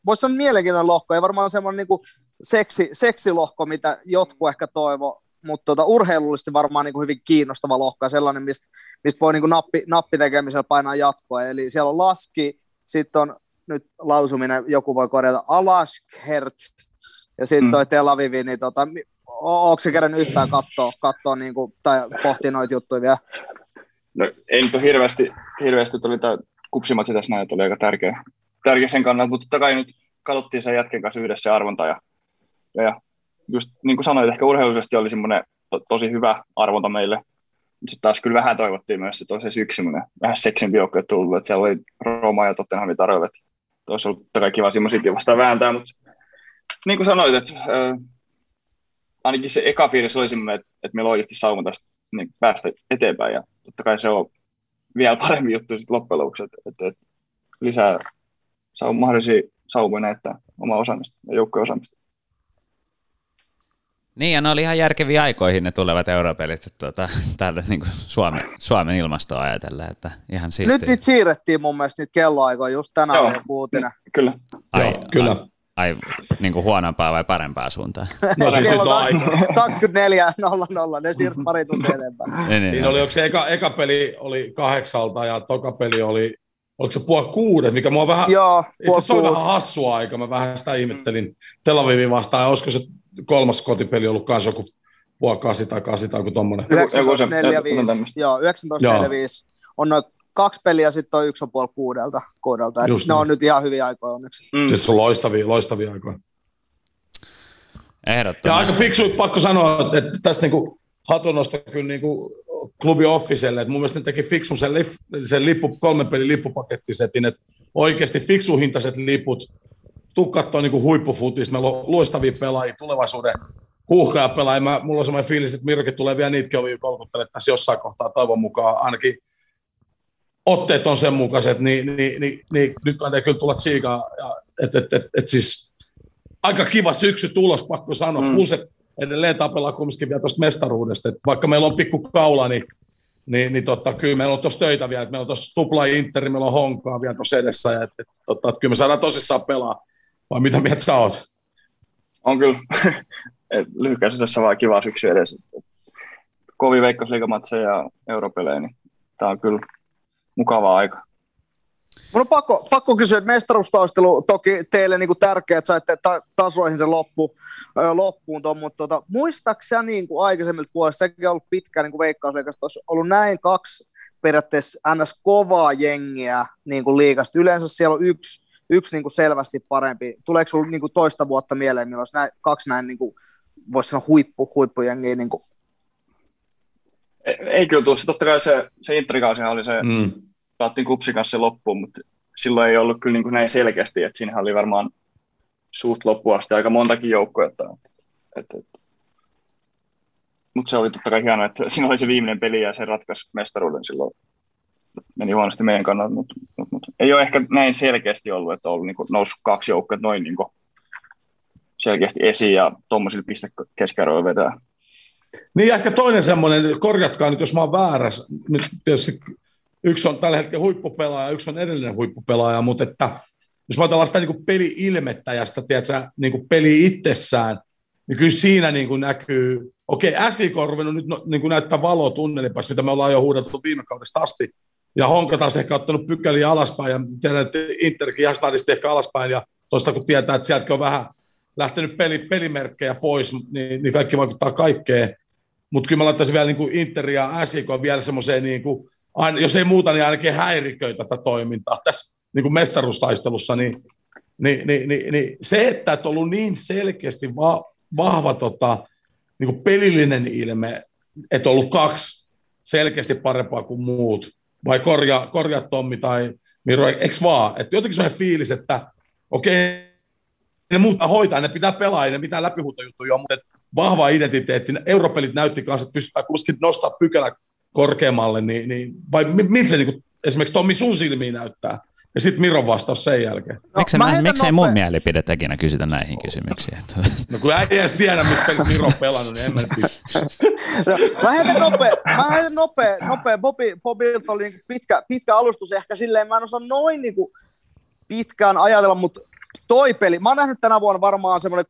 Voisi sanoa mielenkiintoinen lohko, ei varmaan semmoinen niinku seksi, seksilohko, mitä jotkut ehkä toivo, mutta tota, urheilullisesti varmaan niinku hyvin kiinnostava lohko ja sellainen, mistä, mistä voi niinku nappi, nappitekemisellä painaa jatkoa. Eli siellä on Laski, sitten on nyt lausuminen, joku voi korjata, Alashkert ja sitten Mm. toi Tel Aviv, niin tota, Onko se kerran yhtään katsoa, katsoa niinku, tai pohtia noita juttuja vielä? No, ei nyt ole hirveästi, hirveästi tuli tämä kupsimatsi tässä näin, että oli aika tärkeä, tärkeä sen kannalta, mutta totta kai nyt katsottiin sen jätken kanssa yhdessä se arvonta ja, ja, ja just niin kuin sanoit, ehkä urheilullisesti oli semmoinen to, tosi hyvä arvonta meille, mutta sitten taas kyllä vähän toivottiin myös, että olisi yksi semmoinen vähän seksimpi joukkue tullut, että siellä oli Rooma ja Tottenhamin tarjolla, että olisi ollut totta kai kiva semmoisiakin vastaan vääntää, mutta niin kuin sanoit, että äh, ainakin se eka fiilis oli semmoinen, että, että meillä oikeasti sauma tästä niin päästä eteenpäin ja totta kai se on vielä parempi juttu sitten loppujen lopuksi, että, että, että lisää saa mahdollisia saumoja näyttää omaa osaamista ja joukkojen osaamista. Niin, ja ne oli ihan järkeviä aikoihin ne tulevat europelit että tuota, täältä niin kuin Suomen, Suomen ilmastoa ajatellen, että ihan siistiä. Nyt niitä siirrettiin mun mielestä niitä kelloaikoja, just tänään Joo. uutinen. Kyllä. ai, Joo, kyllä. Ai, ai niin kuin huonompaa vai parempaa suuntaan? No siis nyt on aika. 24.00, ne siirret pari tuntia eteenpäin. Niin, niin, Siinä oli, onko se eka, eka peli oli kahdeksalta ja toka peli oli, oliko se puoli kuudet, mikä mua vähän, Joo, itse puoli asiassa oli vähän hassua aika, mä vähän sitä ihmettelin Tel Avivin vastaan, ja olisiko se kolmas kotipeli ollut kanssa joku puoli kasi tai kasi tai joku tommonen. Joku- joku se- 19.45. joku tämmöistä. Joo, 19.45. On noin kaksi peliä, sitten on yksi on puoli kuudelta. kuudelta. Et Just ne niin. on nyt ihan hyviä aikoja onneksi. Mm. Siis se on loistavia, loistavia aikoja. Ja aika Ehdottomasti. fiksu, pakko sanoa, että, tästä niinku hatunnosta kyllä niinku klubi Officelle, että mun mielestä ne teki fiksun sen, lip, sen lippu, kolmen pelin lippupakettisetin, että oikeasti fiksuhintaiset liput, tuu katsoa niinku huippufutis, meillä on loistavia pelaajia, tulevaisuuden huuhkaja pelaajia, Mä, mulla on semmoinen fiilis, että Mirrokin tulee vielä niitäkin ovia kolkuttelemaan tässä jossain kohtaa toivon mukaan, ainakin otteet on sen mukaiset, niin, niin, niin, niin nyt kannattaa kyllä tulla tsiikaa, että et, et, et, et siis aika kiva syksy tulos, pakko sanoa. Mm. Plus, että edelleen tapellaan kumminkin vielä tuosta mestaruudesta. Et vaikka meillä on pikku kaula, niin, niin, niin totta, kyllä meillä on tuossa töitä vielä. Et meillä on tuossa tupla Interi, meillä on honkaa vielä tuossa edessä. Ja, et, et, totta, et kyllä me saadaan tosissaan pelaa. Vai mitä mieltä sä oot? On kyllä. Lyhykäisyydessä vaan kiva syksy edessä. Kovin veikkausliikamatseja ja europelejä, niin tämä on kyllä mukava aika. Mun on pakko, pakko kysyä, että mestaruustaistelu toki teille niin kuin tärkeä, että saitte ta- tasoihin sen loppu, loppuun ton, mutta tota, muistaaksä niin kuin aikaisemmilta vuosista, sekin on ollut pitkään niin veikkausliikasta, olisi ollut näin kaksi periaatteessa ns. kovaa jengiä niin kuin liikasta. Yleensä siellä on yksi, yksi niin kuin selvästi parempi. Tuleeko sinulla niin kuin toista vuotta mieleen, milloin olisi näin, kaksi näin, niin kuin, voisi sanoa huippu, huippujengiä? Niin kuin? Ei, ei kyllä tule. Totta kai se, se intrikausihan oli se, mm pelattiin kupsi kanssa loppuun, mutta silloin ei ollut kyllä niin kuin näin selkeästi, että siinä oli varmaan suht loppuun asti aika montakin joukkoa. Että, että, että. Mutta se oli totta kai hienoa, että siinä oli se viimeinen peli ja se ratkaisi mestaruuden silloin. Meni huonosti meidän kannalta, mutta, mutta, mutta ei ole ehkä näin selkeästi ollut, että on ollut niin kuin noussut kaksi joukkoa noin niin kuin selkeästi esiin ja tuommoisilla pistekeskiarvoilla vetää. Niin ehkä toinen semmoinen, korjatkaa nyt jos mä oon väärässä, nyt tietysti yksi on tällä hetkellä huippupelaaja, yksi on edellinen huippupelaaja, mutta että jos mä ajatellaan sitä niin peli-ilmettä ja sitä tiedätkö, niin peli itsessään, niin kyllä siinä niin kuin näkyy, okei, SIK on ruvennut nyt no, niin kuin näyttää valoa tunnelipäässä, mitä me ollaan jo huudeltu viime kaudesta asti, ja Honka taas ehkä ottanut pykäliä alaspäin, ja tiedän, että Interkin ihan ehkä alaspäin, ja tuosta kun tietää, että sieltäkin on vähän lähtenyt peli, pelimerkkejä pois, niin, niin kaikki vaikuttaa kaikkeen. Mutta kyllä mä laittaisin vielä niin kuin Inter ja SIK vielä semmoiseen niin kuin jos ei muuta, niin ainakin häiriköi tätä toimintaa tässä niin kuin mestaruustaistelussa, niin, niin, niin, niin, niin se, että et ollut niin selkeästi va, vahva tota, niin kuin pelillinen ilme, että ollut kaksi selkeästi parempaa kuin muut, vai korjaa, korjaa Tommi tai Miro, eikö vaan? Että jotenkin sellainen fiilis, että okei, ne muuta hoitaa, ne pitää pelaa, ne pitää läpihuutojuttuja, mutta vahva identiteetti, europelit näytti kanssa, että pystytään kuitenkin nostaa pykälä korkeammalle, niin, niin vai miltä se niin kuin, esimerkiksi Tommi sun silmiin näyttää? Ja sitten Miron vastaus sen jälkeen. No, Miksi mä miksei mun mielipide ikinä kysytä näihin kysymyksiin? No kun ei edes tiedä, mistä Miro on pelannut, niin en mä no, Mä heitän nopea, mä heitän nopea, nopea. Bobby, Bobilta oli niin pitkä, pitkä alustus, ehkä silleen mä en osaa noin niin kuin pitkään ajatella, mutta toi peli, mä oon nähnyt tänä vuonna varmaan semmoinen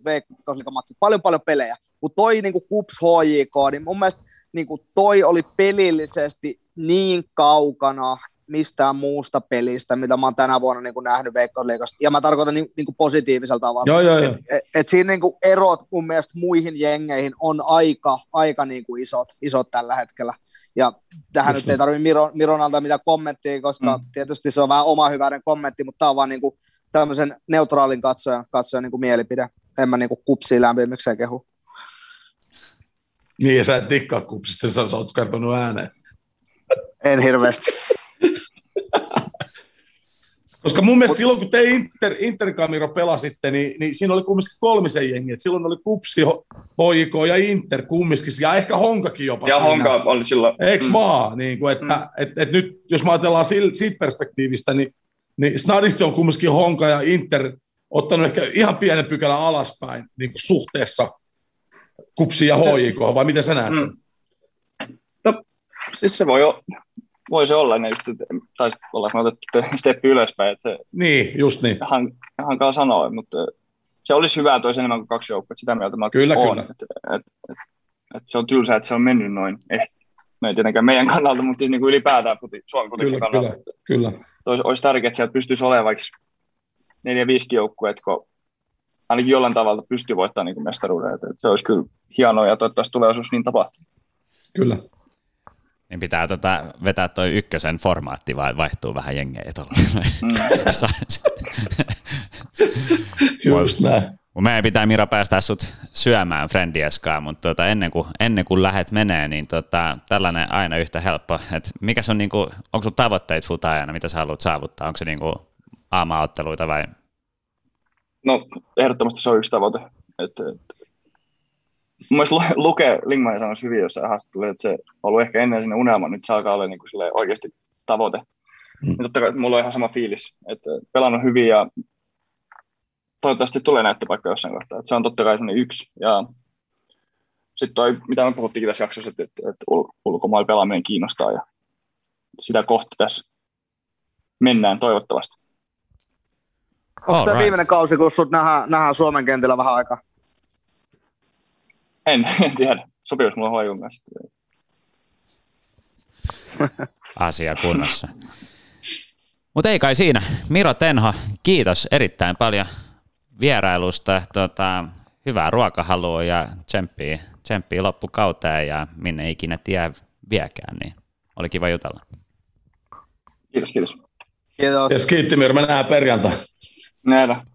30-40 veikkausliikamatsi, paljon paljon pelejä, mutta toi niin kuin KUPS HJK, niin mun mielestä niin kuin toi oli pelillisesti niin kaukana mistään muusta pelistä, mitä mä oon tänä vuonna niin kuin nähnyt Veikkausliigasta. Ja mä tarkoitan niin, niin kuin positiivisella tavalla. Joo, joo, joo. Et, et, siinä niin kuin erot mun mielestä muihin jengeihin on aika, aika niin kuin isot, isot tällä hetkellä. Ja tähän Just nyt ei tarvitse Miron, Miron alta mitään kommenttia, koska mm. tietysti se on vähän oma hyväinen kommentti, mutta tämä on vaan niin kuin tämmöisen neutraalin katsojan, katsojan niin kuin mielipide. En mä niin kuin kupsiin lämpimikseen kehu. Niin, ja sä et dikkaa kupsista, sä oot kertonut ääneen. En hirveästi. Koska mun mielestä silloin, kun te Inter, Interkamiro pelasitte, niin, niin siinä oli kumminkin kolmisen jengiä. Silloin oli Kupsi, HJK ja Inter kumminkin, ja ehkä Honkakin jopa Ja siinä. Honka oli silloin. Eikö mm. vaan? Niin kuin, että, mm. et, et nyt, jos mä ajatellaan siitä perspektiivistä, niin, niin snadisti on kumminkin Honka ja Inter ottanut ehkä ihan pienen pykälän alaspäin niin kuin suhteessa kupsi ja HJK, vai miten sä näet sen? Mm. No, siis se voi, o- voi se olla, ne just, taisi olla otettu steppi ylöspäin. Että se niin, just niin. Han, hankala sanoa, mutta se olisi hyvä, että olisi enemmän kuin kaksi joukkoa, sitä mieltä mä kyllä, olen. Kyllä. Että, että, että, että, se on tylsää, että se on mennyt noin. Eh, no ei tietenkään meidän kannalta, mutta siis niin kuin ylipäätään puti, Suomen kyllä, kannalta. Kyllä, kyllä. Olisi, olisi tärkeää, että sieltä pystyisi olemaan vaikka neljä, viisi joukkueet, kun ainakin jollain tavalla pystyy voittamaan niin mestaruuden. Että se olisi kyllä hienoa ja toivottavasti tulevaisuus niin tapahtuu. Kyllä. Niin pitää tota vetää toi ykkösen formaatti vai vaihtuu vähän jengejä tuolla. Mm. Just näin. Meidän pitää Mira päästä sut syömään Friendieskaan, mutta tota, ennen, kuin, ennen kuin lähet menee, niin tota, tällainen aina yhtä helppo. Et mikä on, niinku, onko sun tavoitteet futaajana, mitä sä haluat saavuttaa? Onko se niinku aamaotteluita vai No, ehdottomasti se on yksi tavoite. Et, et, mun mielestä Luke Lingmanin sanoi hyvin jossain haastattelussa, että se on ollut ehkä ennen sinne unelma, nyt se alkaa olla niin kuin oikeasti tavoite. Mm. Ja totta kai mulla on ihan sama fiilis, että pelannut hyvin ja toivottavasti tulee näyttöpaikka jossain kohtaa. Että se on totta kai yksi. Ja sitten toi, mitä me puhuttiin tässä jaksossa, että, että, että ulkomailla pelaaminen kiinnostaa ja sitä kohti tässä mennään toivottavasti. Onko tämä viimeinen kausi, kun sut nähdään, nähdään Suomen kentillä vähän aikaa? En, en tiedä. Sopimus mulla hoivun kanssa. Asia kunnossa. Mutta ei kai siinä. Miro Tenho, kiitos erittäin paljon vierailusta. Tota, hyvää ruokahalua ja tsemppiä, tsemppiä loppukauteen ja minne ikinä tie viekään, niin oli kiva jutella. Kiitos, kiitos. Kiitos. Yes, kiitti Miro, me nähdään perjantai. Nähdään.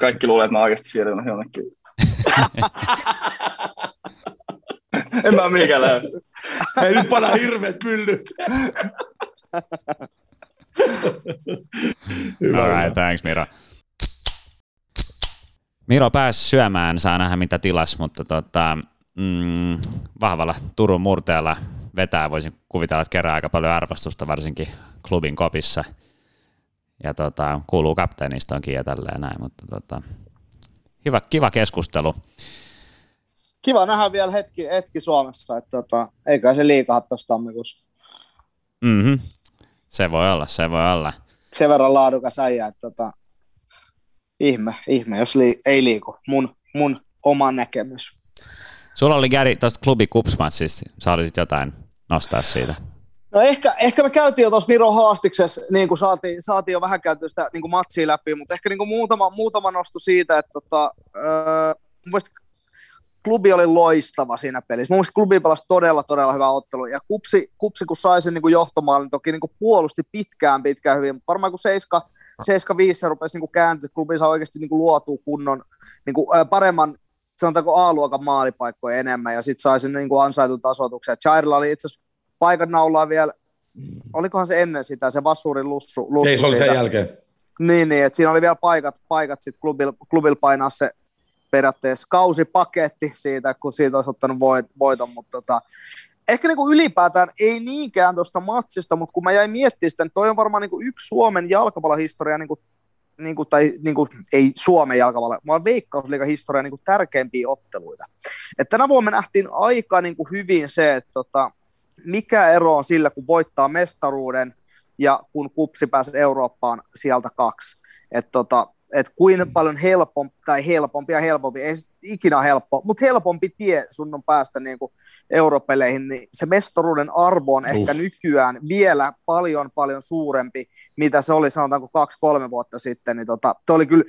Kaikki luulee, että mä oikeasti siirryn jonnekin. en mä mihinkään lähde. Ei nyt pana hirveät myllyt. Hyvä. All right, thanks Miro. Miro pääsi syömään, saa nähdä mitä tilas, mutta tota, mm, vahvalla Turun murteella vetää voisin kuvitella, että kerää aika paljon arvostusta, varsinkin klubin kopissa. Ja tota, kuuluu kapteenistoonkin ja tälleen näin, mutta tota, hyvä, kiva keskustelu. Kiva nähdä vielä hetki, hetki Suomessa, että tota, eikä se liikaa tuossa tammikuussa. Mm-hmm. Se voi olla, se voi olla. Sen verran laadukas äijä, että tota, ihme, ihme, jos li- ei liiku. Mun, mun oma näkemys. Sulla oli Gary tuosta klubi kupsmatsista, sä olisit jotain nostaa siitä. No ehkä, ehkä me käytiin jo tuossa Miro haastiksessa, niin kuin saatiin, saatiin jo vähän käytyä sitä niin kuin matsia läpi, mutta ehkä niin kuin muutama, muutama nosto siitä, että tota, öö, mun klubi oli loistava siinä pelissä. Mun mielestä klubi pelasi todella, todella hyvä ottelu. Ja Kupsi, kupsi kun sai sen niin kuin johtomaalin, niin toki niin kuin puolusti pitkään, pitkään hyvin. Mutta varmaan kun 7, 7-5 rupesi niin kääntyä, klubi saa oikeasti niin kuin luotua kunnon, niin kuin, äh, paremman, sanotaanko A-luokan maalipaikkoja enemmän. Ja sitten sai sen niin kuin ansaitun tasoituksen. Chairilla oli itse asiassa paikat naulaa vielä, olikohan se ennen sitä, se Vassurin lussu. lussu Ei, se oli sen jälkeen. Niin, niin että siinä oli vielä paikat, paikat sitten klubil, klubil painaa se periaatteessa kausipaketti siitä, kun siitä olisi ottanut voit, voiton, mutta tota, ehkä niin kuin ylipäätään ei niinkään tuosta matsista, mutta kun mä jäin miettimään sitä, niin toi on varmaan niin kuin yksi Suomen jalkapallohistoria, niin kuin, niin kuin, tai niin kuin, ei Suomen jalkapallo, vaan veikkausliikan historia niin kuin tärkeimpiä otteluita. Et tänä vuonna me nähtiin aika niin kuin hyvin se, että tota, mikä ero on sillä, kun voittaa mestaruuden ja kun kupsi pääsee Eurooppaan sieltä kaksi. Et tota, että kuinka mm. paljon helpompi, tai helpompi ja helpompi, ei ikinä helppo, mutta helpompi tie sun on päästä niin kuin europeleihin, niin se mestaruuden arvo on ehkä nykyään vielä paljon paljon suurempi, mitä se oli sanotaanko kaksi-kolme vuotta sitten, niin tota, toi oli kyllä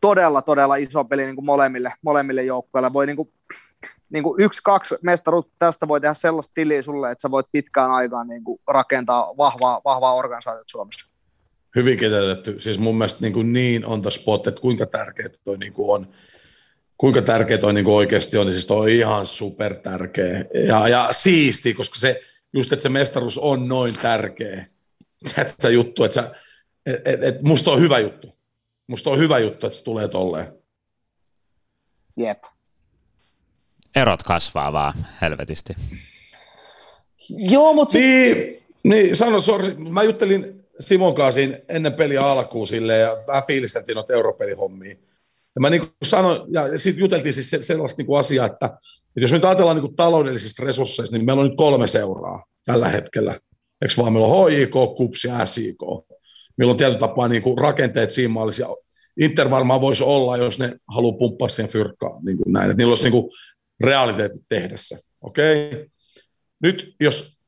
todella, todella iso peli niin kuin molemmille, molemmille joukkueille. Voi niin kuin, niin kuin yksi, kaksi mestaruutta tästä voi tehdä sellaista tiliä sulle, että sä voit pitkään aikaan niin kuin rakentaa vahvaa, vahvaa organisaatiota Suomessa hyvin kiteytetty. Siis mun mielestä niin, kuin niin on the spot, että kuinka tärkeää toi niin kuin on. Kuinka tärkeä toi niin kuin oikeasti on, niin siis toi on ihan super tärkeä. Ja, ja siisti, koska se, just että se mestaruus on noin tärkeä. Että se juttu, että sä, et, et, et, musta on hyvä juttu. Musta on hyvä juttu, että se tulee tolleen. Jep. Erot kasvaa vaan helvetisti. Joo, mutta... Niin, niin sano, sorry, mä juttelin Simon kanssa ennen peliä alkuun sille ja vähän fiilisteltiin noita europelihommia. Ja mä niin kuin sanoin, ja sitten juteltiin siis sellaista niin kuin asiaa, että, että jos me nyt ajatellaan niin kuin taloudellisista resursseista, niin meillä on nyt kolme seuraa tällä hetkellä. Eikö vaan meillä on HIK, KUPS ja SIK. Meillä on tietyllä tapaa niin kuin rakenteet siinä mallissa. Inter varmaan voisi olla, jos ne haluaa pumppaa siihen fyrkkaan, niin kuin näin. Että niillä olisi niin kuin realiteetit tehdessä. Okei? Okay? Nyt jos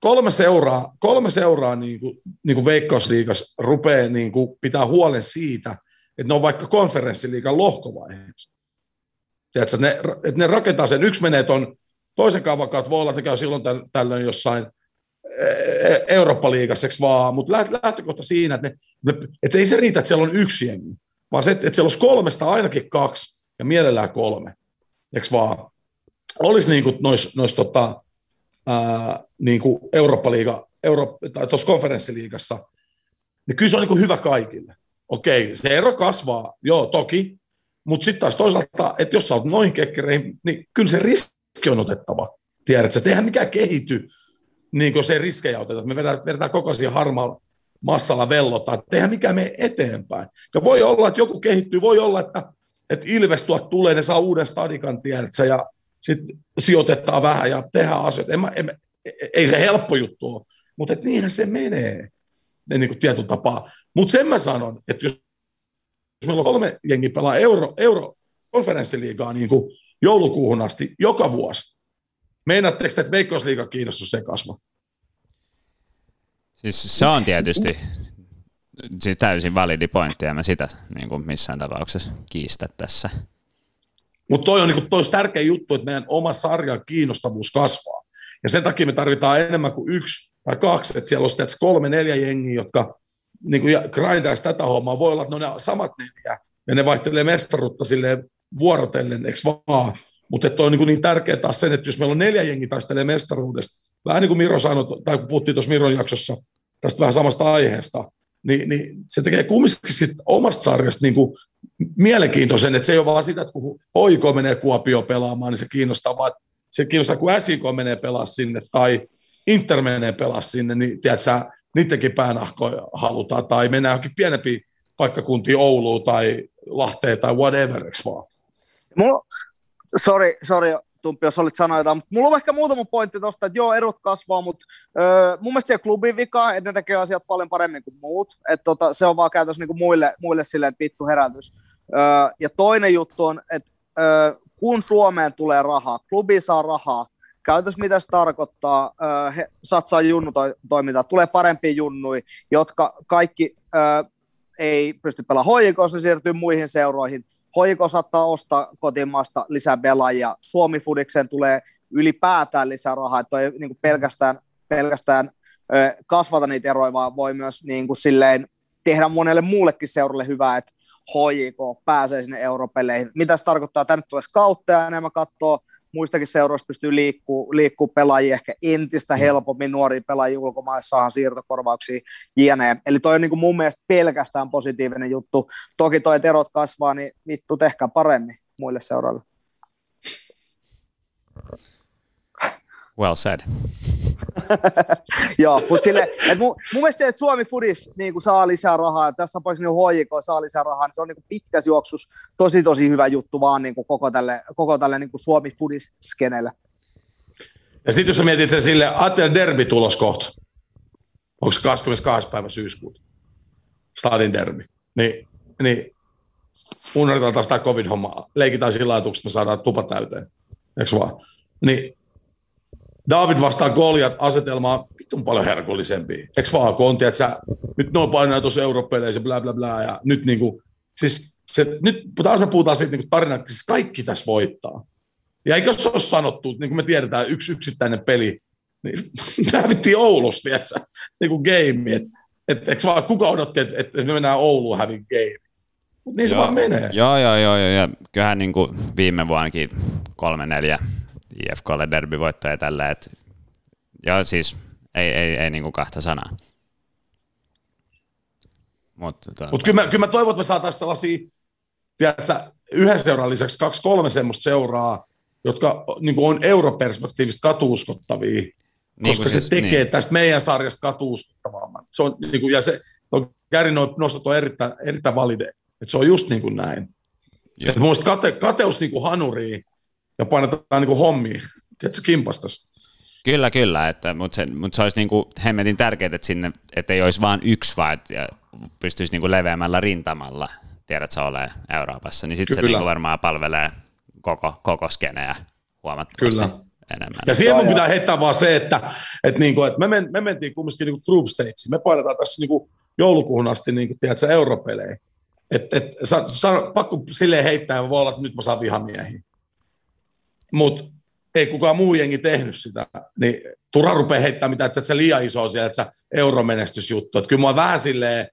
kolme seuraa, kolme seuraa niin kuin, niin kuin Veikkausliigas rupeaa niin kuin, pitää huolen siitä, että ne on vaikka konferenssiliikan lohkovaiheessa. Tiedätkö, ne, että ne rakentaa sen, yksi menee tuon toisen kaavan kautta, voi olla, että käy silloin tällöin jossain e, e, Eurooppa-liigassa, vaan, mutta lähtökohta siinä, että, ne, että ei se riitä, että siellä on yksi jengi, vaan se, että siellä olisi kolmesta ainakin kaksi ja mielellään kolme, eikö vaan? Olisi niin kuin noissa nois, tota, ää, niin kuin Eurooppa-liiga, Euro- tai tuossa konferenssiliigassa, niin kyllä se on niin kuin hyvä kaikille. Okei, se ero kasvaa, joo, toki, mutta sitten taas toisaalta, että jos sä oot noin kekkereihin, niin kyllä se riski on otettava. Tiedätkö, että eihän mikään kehity, niin kuin se riskejä otetaan. Me vedetään, vedetään koko ajan harmaalla massalla vellota, että eihän mikään mene eteenpäin. Ja voi olla, että joku kehittyy, voi olla, että että Ilves tulee, ne saa uuden stadikan, tiedätkö, ja sitten sijoitetaan vähän ja tehdään asioita. En mä, en, ei se helppo juttu ole, mutta et niinhän se menee ne, niin kuin tietyllä tapaa. Mutta sen mä sanon, että jos meillä on kolme jengi pelaa euro, euro konferenssiliigaa niin kuin joulukuuhun asti joka vuosi, meinaatteko, että Veikkausliiga kiinnostus se kasva? Siis se on tietysti siis täysin validi pointti, ja mä sitä niin kuin missään tapauksessa kiistä tässä. Mutta toi on niin toi tärkeä juttu, että meidän oma sarjan kiinnostavuus kasvaa. Ja sen takia me tarvitaan enemmän kuin yksi tai kaksi, että siellä on kolme, neljä jengiä, jotka niin kuin grindaisi tätä hommaa. Voi olla, että ne on ne samat neljä, ja ne vaihtelee mestaruutta sille vuorotellen, eikö vaan? Mutta on niin, niin tärkeää taas sen, että jos meillä on neljä jengiä taistelee mestaruudesta, vähän niin kuin Miro sanoi, tai kun puhuttiin tuossa Miron jaksossa tästä vähän samasta aiheesta, niin, niin se tekee kumminkin sit omasta sarjasta niin kuin mielenkiintoisen, että se ei ole vaan sitä, että kun Hoiko menee Kuopio pelaamaan, niin se kiinnostaa vaan, se kiinnostaa, kun SIK menee pelaa sinne tai Inter menee pelaa sinne, niin tiedätkö, niidenkin päänahkoja halutaan, tai mennään johonkin pienempiin paikkakuntiin Ouluun tai Lahteen tai whatever, vaan? Mulla, sorry, sorry Tumpi, jos olit sanoa jotain, mutta mulla on ehkä muutama pointti tuosta, että joo, erot kasvaa, mutta öö, mun mielestä se klubin vika, että ne tekee asiat paljon paremmin kuin muut, että tota, se on vaan käytössä niinku muille, muille silleen, että vittu herätys. Öö, ja toinen juttu on, että öö, kun Suomeen tulee rahaa, klubi saa rahaa, käytössä mitä se tarkoittaa, öö, he satsaa junnutoimintaa, tulee parempia junnui, jotka kaikki öö, ei pysty pelaamaan hoikossa, siirtyy muihin seuroihin, Hoiko saattaa ostaa kotimaasta lisää pelaajia. Suomi Fudikseen tulee ylipäätään lisää rahaa, että ei niin kuin pelkästään, pelkästään ö, kasvata niitä eroja, vaan voi myös niin kuin silleen tehdä monelle muullekin seuralle hyvää, että HJK pääsee sinne europeleihin. Mitä se tarkoittaa? Tänne tulee skautteja enemmän katsoa, muistakin seuroista pystyy liikkuu, liikkuu pelaajia ehkä entistä mm. helpommin, nuoria pelaajia ulkomaissa saahan siirtokorvauksia jne. Eli toi on niin kuin mun mielestä pelkästään positiivinen juttu. Toki toi, että erot kasvaa, niin vittu tehkää paremmin muille seuroille. Well said. Joo, mutta sille, että mun, mun mielestä että Suomi Fudis niin saa lisää rahaa, tässä tapauksessa niin HJK saa lisää rahaa, niin se on niin pitkäs juoksus tosi tosi hyvä juttu vaan niin kuin koko tälle, koko tälle niin kuin Suomi Fudis-skenelle. Ja sitten jos sä mietit sen sille, Atel derby tulos kohta, onko se 22. päivä syyskuuta, Stadin derby, niin, niin unohdetaan taas tämä covid-homma, leikitään sillä ajatuksella, että me saadaan tupa täyteen, eikö vaan? Niin David vastaa Goliat asetelmaa vitun paljon herkullisempi. Eikö vaan, kun on, tiedätkö, nyt noin painaa tuossa europeleissä, bla bla bla, ja nyt niin kuin, siis se, nyt taas me puhutaan siitä niin tarinaa, siis kaikki tässä voittaa. Ja eikö se ole sanottu, niin kuin me tiedetään, yksi yksittäinen peli, niin hävittiin Oulusta, tiedätkö, niin kuin game, että et, eikö vaan, kuka odotti, että et, et me mennään Ouluun hävin game. Mutta niin se joo, vaan menee. Joo, joo, joo, joo, ja kyllähän niin kuin viime vuonnakin kolme, neljä IFKlle derbyvoittaja tällä, että joo siis ei, ei, ei niin kuin kahta sanaa. Mutta tuota... Mut kyllä, mä, kyllä mä toivon, että me saataisiin sellaisia, tiedätkö, yhden seuran lisäksi kaksi, kolme semmoista seuraa, jotka niin kuin on europerspektiivistä katuuskottavia, niin koska siis, se tekee niin. tästä meidän sarjasta katuuskottavaa. Se on, niin kuin, ja se on, Gary nostot on erittäin, erittäin valide, että se on just niin kuin näin. Joo. Mun kate, kateus niin kuin hanuriin ja painetaan niin kuin hommia, tiedätkö, kimpastas. Kyllä, kyllä, että, mutta, se, mutta se olisi niin kuin hemmetin tärkeää, että sinne että ei olisi vain yksi, vaan että pystyisi niin kuin leveämmällä rintamalla, tiedät sä ole Euroopassa, niin sitten se niin kuin varmaan palvelee koko, koko skeneä huomattavasti. Kyllä. Enemmän. Ja siihen mun pitää heittää vaan se, että, että, niin kuin, että me, men, me mentiin kumminkin niin group stage. Me painetaan tässä niin kuin joulukuun asti niin kuin, tiedätkö, europelejä. Et, et, sa, sa, pakko silleen heittää, voi olla, että nyt mä saan vihamiehiä mutta ei kukaan muu jengi tehnyt sitä, niin turha rupeaa heittämään mitään, että se liian iso on siellä, että se euromenestysjuttu. Että kyllä mua vähän silleen,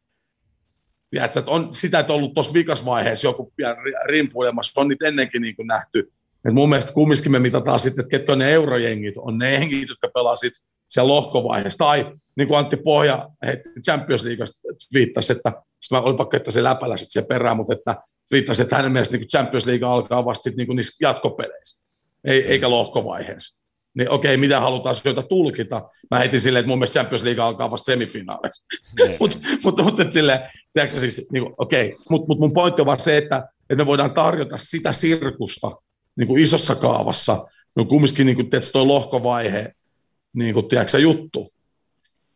tiedätkö, että on sitä, että ollut tuossa vikasvaiheessa joku pian rimpuilemassa, on niitä ennenkin niin kuin nähty. Et mun mielestä kumminkin me mitataan sitten, että ketkä on ne eurojengit, on ne jengit, jotka pelaa sitten siellä lohkovaiheessa. Tai niin kuin Antti Pohja heitti Champions Leagueasta viittasi, että mä olin pakko, että se läpällä sitten se perään, mutta että viittasi, että hänen mielestä niin Champions League alkaa vasta sitten niin niissä jatkopeleissä ei, eikä lohkovaiheessa. Niin okei, mitä halutaan sieltä tulkita? Mä heitin silleen, että mun mielestä Champions League alkaa vasta semifinaaleissa. Mutta mut, mut, mut, silleen, tiedätkö siis, niin okei, mutta mut mun pointti on vaan se, että että me voidaan tarjota sitä sirkusta niin kuin isossa kaavassa, no kumminkin niin kuin, tiedätkö, toi lohkovaihe, niin kuin, tiedätkö, juttu.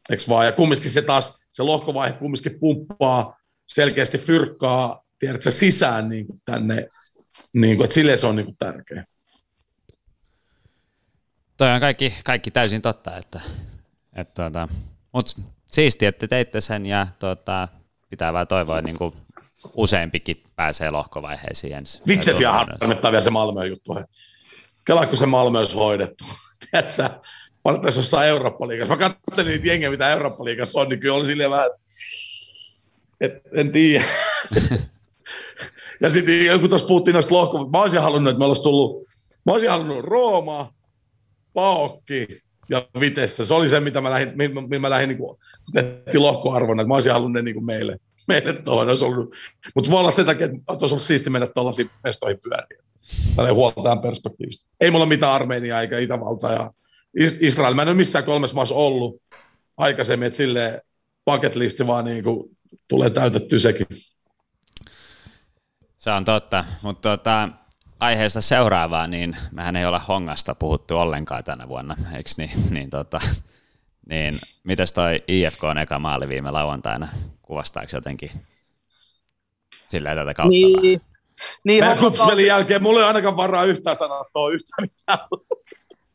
Eks vaan? Ja kumminkin se taas, se lohkovaihe kumminkin pumppaa selkeästi fyrkkaa, tiedätkö, sisään niin kuin tänne, niin kuin, että silleen se on niin kuin tärkeä. Toi on kaikki, kaikki täysin totta, että, että tuota, mutta siistiä, että teitte sen ja tuota, pitää vaan toivoa, niin kuin useampikin pääsee lohkovaiheisiin ensin. Vitset ja harmittaa vielä se Malmöön juttu. Kela, kun se Malmö olisi hoidettu. Tiedätkö, panottaisi jossain Eurooppa-liigassa. Mä katsoin niitä jengejä, mitä Eurooppa-liigassa on, niin kyllä oli silleen vähän, et, en tiedä. ja sitten kun tuossa puhuttiin noista lohko, mä olisin halunnut, että me olisi tullut, mä olisin halunnut Rooma, Paokki ja Vitessä. Se oli se, mitä mä lähdin, mitä mä lähdin niin tehtiin lohkoarvona, että mä olisin halunnut ne niin kuin meille, meille tuohon. Mutta voi olla sen takia, että olisi ollut siisti mennä tuollaisiin mestoihin pyöriä. Tällä huoltaan perspektiivistä. Ei mulla mitään Armeniaa eikä Itävaltaa ja Israel. Mä en ole missään kolmessa maassa ollut aikaisemmin, että silleen bucket listi vaan niin kuin tulee täytetty sekin. Se on totta, mutta tota, aiheesta seuraavaa, niin mehän ei olla Hongasta puhuttu ollenkaan tänä vuonna, eikö niin? niin, tota, niin mitäs toi IFK on eka maali viime lauantaina, kuvastaako jotenkin sillä tätä kautta? Niin, niin kupspelin jälkeen mulla ei ainakaan varaa yhtään sanoa tuo yhtään mitään.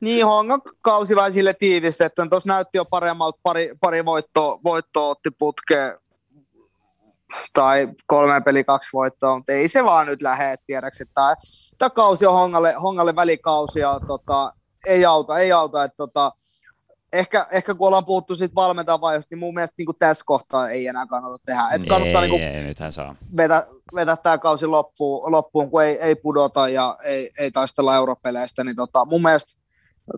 Niin, Hongan kausi vähän sille tiivistetty. Tuossa näytti jo paremmalta, pari, pari voittoa, voittoa otti putkeen tai kolme peli kaksi voittoa, mutta ei se vaan nyt lähde, tiedäksi, että tämä kausi on Hongalle, Hongalle välikausi ja tota, ei auta, ei auta, että tota, ehkä, ehkä kun ollaan puhuttu siitä valmentajavaiheesta, niin mun mielestä niin tässä kohtaa ei enää kannata tehdä. Et kannattaa ei, niin ei, nythän saa. Vetä, vetä tämä kausi loppuun, loppuun kun ei, ei pudota ja ei, ei taistella europeleistä, niin tota, mun mielestä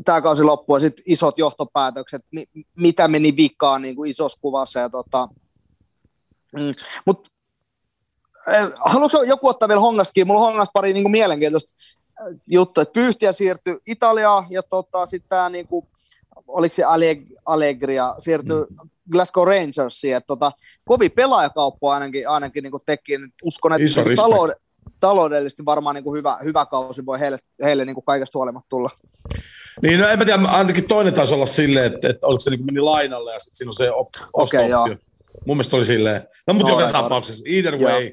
tämä kausi loppuu ja sitten isot johtopäätökset, mi, mitä meni vikaan niin kuin isossa kuvassa. Ja tota, mm, mut, eh, haluatko joku ottaa vielä Hongastakin? Mulla on Hongasta pari niin kuin mielenkiintoista juttu, että Pyyhtiä siirtyi Italiaan ja tota, sitten tämä niin kuin, oliko se Allegria, siirtyi mm. Glasgow Rangersiin, että tota, kovin pelaajakauppa ainakin, ainakin niin teki, uskon, että Iso niin taloud- taloudellisesti varmaan niin kuin hyvä, hyvä kausi voi heille, heille niin kuin kaikesta huolimatta tulla. Niin, no en mä tiedä, ainakin toinen taisi olla silleen, että, että oliko se niin meni lainalle ja sitten siinä on se op- okay, joo. Mun mielestä oli silleen, no mutta no, joka tapauksessa, either way, joo.